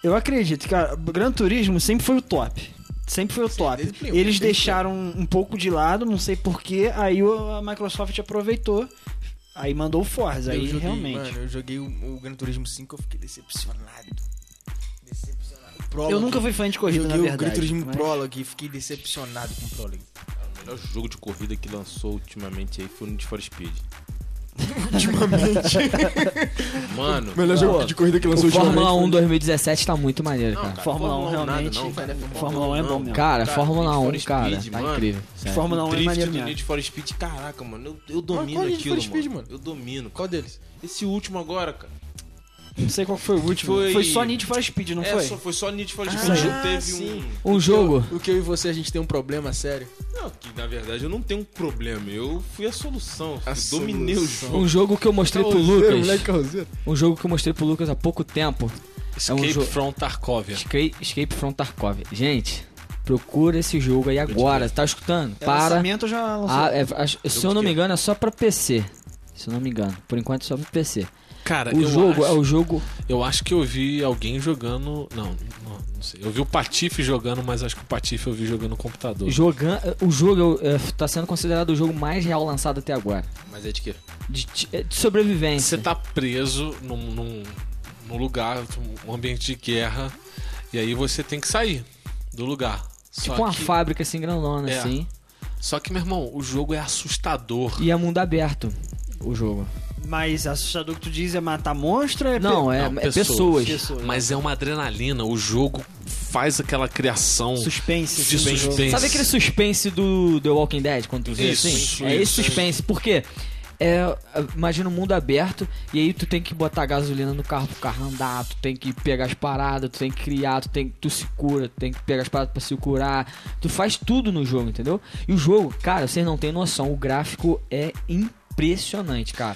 Eu acredito, cara. O Gran Turismo sempre foi o top. Sempre foi o top. desde o Play um, Eles desde o deixaram um pouco de lado, não sei porquê. Aí o- a Microsoft aproveitou. Aí mandou o Forza. Aí eu joguei, realmente. Mano, eu joguei o, o Gran Turismo 5, eu fiquei decepcionado. Decepcionado. O Prologue, Eu nunca fui fã de eu corrida, joguei na o verdade. Gran Turismo mas- Prologue e fiquei decepcionado com o Prologue. O melhor jogo de corrida que lançou ultimamente aí foi o Need for Speed. Ultimamente. Mano, Melhor jogo de corrida que O lançou Fórmula 1 ultimamente 2017 tá muito maneiro, Não, cara. cara, Fórmula 1 Fórmula 1 nada, realmente. não, velho, é Fórmula 1 é bom não. mesmo. Cara, Cara, Fórmula Need 1, for cara, Speed, tá mano. incrível. sério. Fórmula 1 é maneiro mesmo. Need for Speed, caraca, mano, eu, eu domino qual Need for aquilo, Speed, mano. mano? Eu domino. Qual deles? Esse último agora, cara. Não sei qual foi o último. Foi- Foi, só Need for Speed, não é, foi? Só, foi só Need for Ah, Speed. sim. teve sim. um... Um jogo. O que eu e você, a gente tem um problema sério. Não, que na verdade eu não tenho um problema. Eu fui a solução. A Eu dominei solução. o jogo. Um jogo que eu mostrei pro Carrozeiro, Lucas. carrozeiro. Um jogo que eu mostrei pro Lucas há pouco tempo. Escape jogo- from Tarkovia. Escape, Escape from Tarkov. Gente, procura esse jogo aí agora. Tá escutando? É Para. lançamento já lançou. Ah, é- acho- se eu não me engano, é só pra PC. Se eu não me engano. Por enquanto é só pra PC. Cara, O eu jogo acho, é o jogo. eu acho que eu vi alguém jogando. Não, não, não sei. Eu vi o Patife jogando, mas acho que o Patife eu vi jogando no computador. Jogando, o jogo é, tá sendo considerado o jogo mais real lançado até agora. Mas é de quê? De, é de sobrevivência. Você tá preso num, num, num lugar, um ambiente de guerra, e aí você tem que sair do lugar. tipo Só uma que, fábrica assim grandona, É. assim. Só que, meu irmão, o jogo é assustador. E é mundo aberto. O jogo. Mas assustador que tu diz é matar monstro ou é Não, pe- é, Não, é pessoas. pessoas? Mas é uma adrenalina. O jogo faz aquela criação suspense. de suspense. Sabe aquele suspense do The Walking Dead, quando tu vê Isso, assim? isso, é esse isso. suspense. Por quê? É, imagina um mundo aberto e aí tu tem que botar gasolina no carro pro carro andar, tu tem que pegar as paradas, tu tem que criar, tu tem tu se cura, tu tem que pegar as paradas pra se curar. Tu faz tudo no jogo, entendeu? E o jogo, cara, vocês não têm noção, o gráfico é impressionante, cara.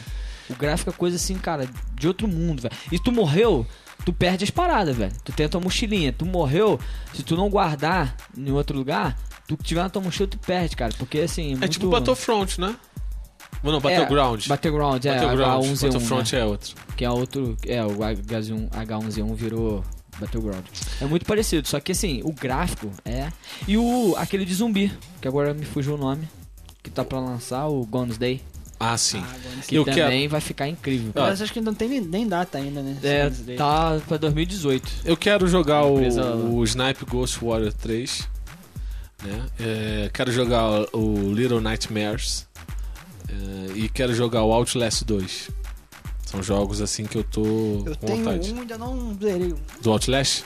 O gráfico é coisa assim, cara, de outro mundo, velho. E tu morreu, tu perde as paradas, velho. Tu tem a tua mochilinha. Tu morreu, se tu não guardar em outro lugar, tu que tiver na tua mochila, tu perde, cara. Porque assim. É muito- tipo Battlefront, né? Não, É, Battleground. Battleground, é, Battleground. H1Z1. Battlefront né? é outro. Que é outro. É, o H1, H1Z1 virou Battleground. É muito parecido, só que assim, o gráfico é. E o aquele de zumbi, que agora me fugiu o nome. Que tá pra lançar, o Guns Day. Ah, sim. Que Eu também vai ficar incrível. Mas acho que ainda não tem nem, nem data ainda, né? É, tá pra 2018. Eu quero jogar o, o Snipe Ghost Warrior 3. Né? É, quero jogar o Little Nightmares. é, e quero jogar o Outlast 2. São jogos assim que eu tô Eu com tenho vontade. um, ainda não zerei. Do Outlast?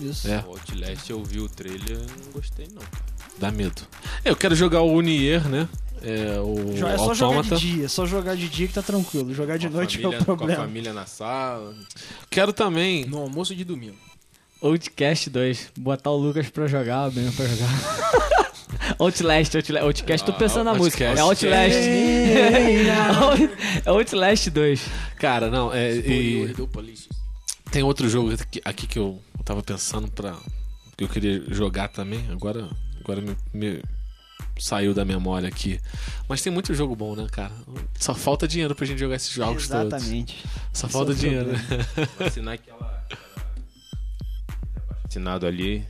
Isso. É, O Outlast eu vi o trailer e não gostei não. cara. dá medo. Eu quero jogar o Unier, né? É, o Jo- É só jogar de dia, só jogar de dia que tá tranquilo. Jogar de noite família, é o Com a problema. família na sala. Quero também. No almoço de domingo. Outcast 2. Botar o Lucas pra jogar, o Ben pra jogar. Outlast, Outlast, Outcast, tô Ah, pensando na música. É. Outlast. é Outlast 2. Cara, não, é. E tem outro jogo aqui, aqui que eu tava pensando pra. que eu queria jogar também. Agora, agora me, me saiu da memória aqui. Mas tem muito jogo bom, né, cara? Só falta dinheiro pra gente jogar esses jogos todos. Exatamente. Só falta é o dinheiro. Assinar aquela. Assinado ali.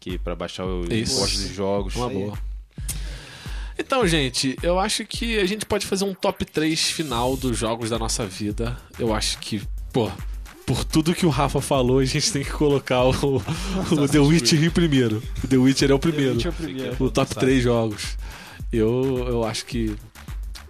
Que pra baixar os postos de jogos. Uma boa. Então, gente, eu acho que a gente pode fazer um top 3 final dos jogos da nossa vida. Eu acho que pô, por tudo que o Rafa falou, a gente tem que colocar o, o The Witcher em primeiro. O The Witcher é o primeiro. Witcher é o primeiro. O top 3 jogos. Eu, eu acho que.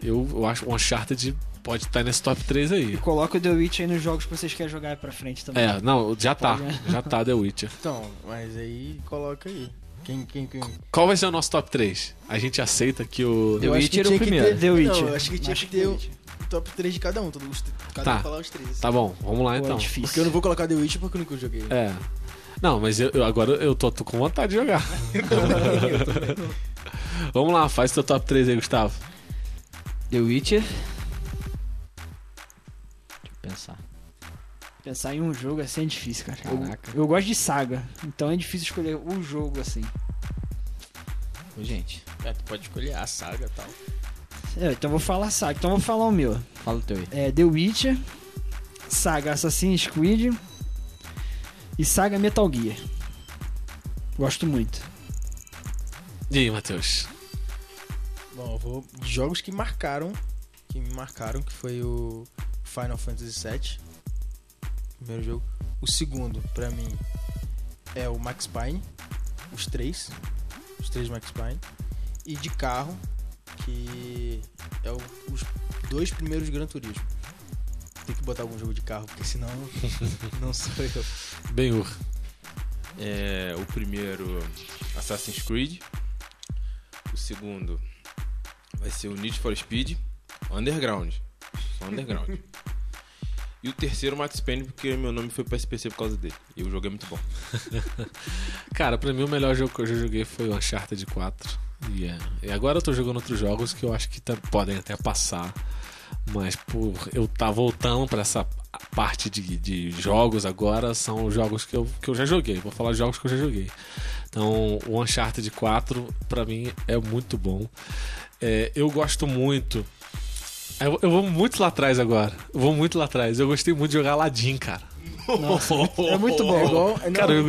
Eu, eu acho que o Uncharted pode estar nesse top 3 aí. Coloca o The Witch aí nos jogos que vocês querem jogar aí pra frente também. É, não, já tá. Né? Já tá The Witcher. Então, mas aí coloca aí. Quem, quem, quem? Qual vai ser o nosso top 3? A gente aceita que o. The Eu Witcher que é o primeiro. ter- The Witcher. Não, eu acho que tinha Acho que que ter The Witcher. Top 3 de cada um. Todo, os- cada Tá. um falar os três. assim. Tá bom, vamos lá Pô, então. é difícil. Porque eu não vou colocar The Witcher porque eu nunca joguei. É. Não, mas eu, eu- agora eu tô, tô com vontade de jogar. Vamos lá, faz teu top 3 aí, Gustavo. The Witcher. Deixa eu pensar. Pensar em um jogo assim é difícil, cara. Eu, Caraca. eu gosto de saga, então é difícil escolher um jogo assim. Ô, gente, É, tu pode escolher a saga e tal. É, então eu vou falar saga. Então vou falar o meu. fala o teu aí. É The Witcher, saga Assassin's Creed e saga Metal Gear. Gosto muito. E aí, Matheus? Bom, eu vou de jogos que marcaram, que me marcaram, que foi o Final Fantasy VII, primeiro jogo. O segundo, pra mim, é o Max Payne, os três, os três Max Payne. E de carro, que é o- os dois primeiros Gran Turismo. Tem que botar algum jogo de carro, porque senão não sou eu. Ben-Hur. É, o primeiro, Assassin's Creed. O segundo vai ser o Need for Speed Underground. Só Underground. e o terceiro, Max Payne, porque meu nome foi pra SPC por causa dele. E o jogo é muito bom. Cara, pra mim o melhor jogo que eu já joguei foi o Uncharted 4. E, é, e agora eu tô jogando outros jogos que eu acho que tá- podem até passar. Mas por eu tá voltando pra essa parte de, de jogos agora, são os jogos que eu, que eu já joguei. Vou falar de jogos que eu já joguei. Então, o Uncharted 4, pra mim, é muito bom. É, eu gosto muito. Eu, eu vou muito lá atrás agora. Eu vou muito lá atrás. Eu gostei muito de jogar Aladdin, cara. É muito bom. É igual. não, Cara, eu-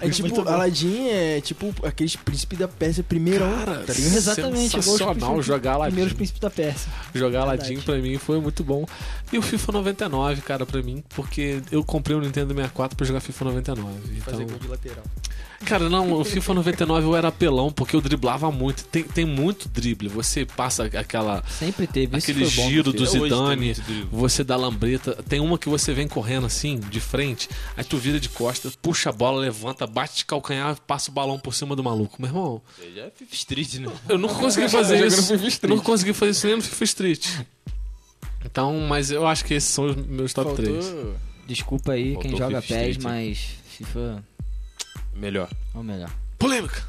é tipo, Aladdin é tipo aqueles príncipe da Pérsia primeirão. Cara, tá ligado? Exatamente, sensacional príncipes- jogar Aladdin. Primeiros príncipes da Pérsia. Jogar Verdade. Aladdin pra mim foi muito bom. E o FIFA 99, cara, pra mim, porque eu comprei o Nintendo 64 pra jogar FIFA 99. Fazer Então, gol de lateral. Cara, não, o FIFA 99 eu era apelão porque eu driblava muito. Tem, tem muito drible. Você passa aquela Sempre teve. Isso aquele bom giro do Zidane, você dá lambreta. Tem uma que você vem correndo assim, de frente, aí tu vira de costas, puxa a bola, levanta, bate de calcanhar, passa o balão por cima do maluco. Meu irmão, Já é FIFA Street, né? eu nunca consegui fazer isso. Eu nunca consegui fazer isso nem no FIFA Street. Então, mas eu acho que esses são os meus top Faltou 3. Desculpa aí Faltou quem joga PES, Street. mas FIFA Melhor. é o melhor. Polêmica.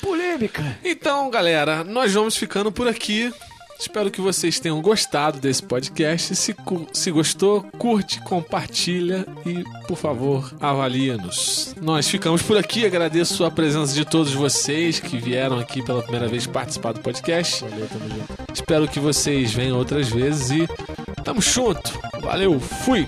Polêmica. Então, galera, nós vamos ficando por aqui. Espero que vocês tenham gostado desse podcast. Se, se gostou, curte, compartilha e, por favor, avalia-nos. Nós ficamos por aqui. Agradeço a presença de todos vocês que vieram aqui pela primeira vez participar do podcast. Espero que vocês venham outras vezes e tamo junto. Valeu, fui!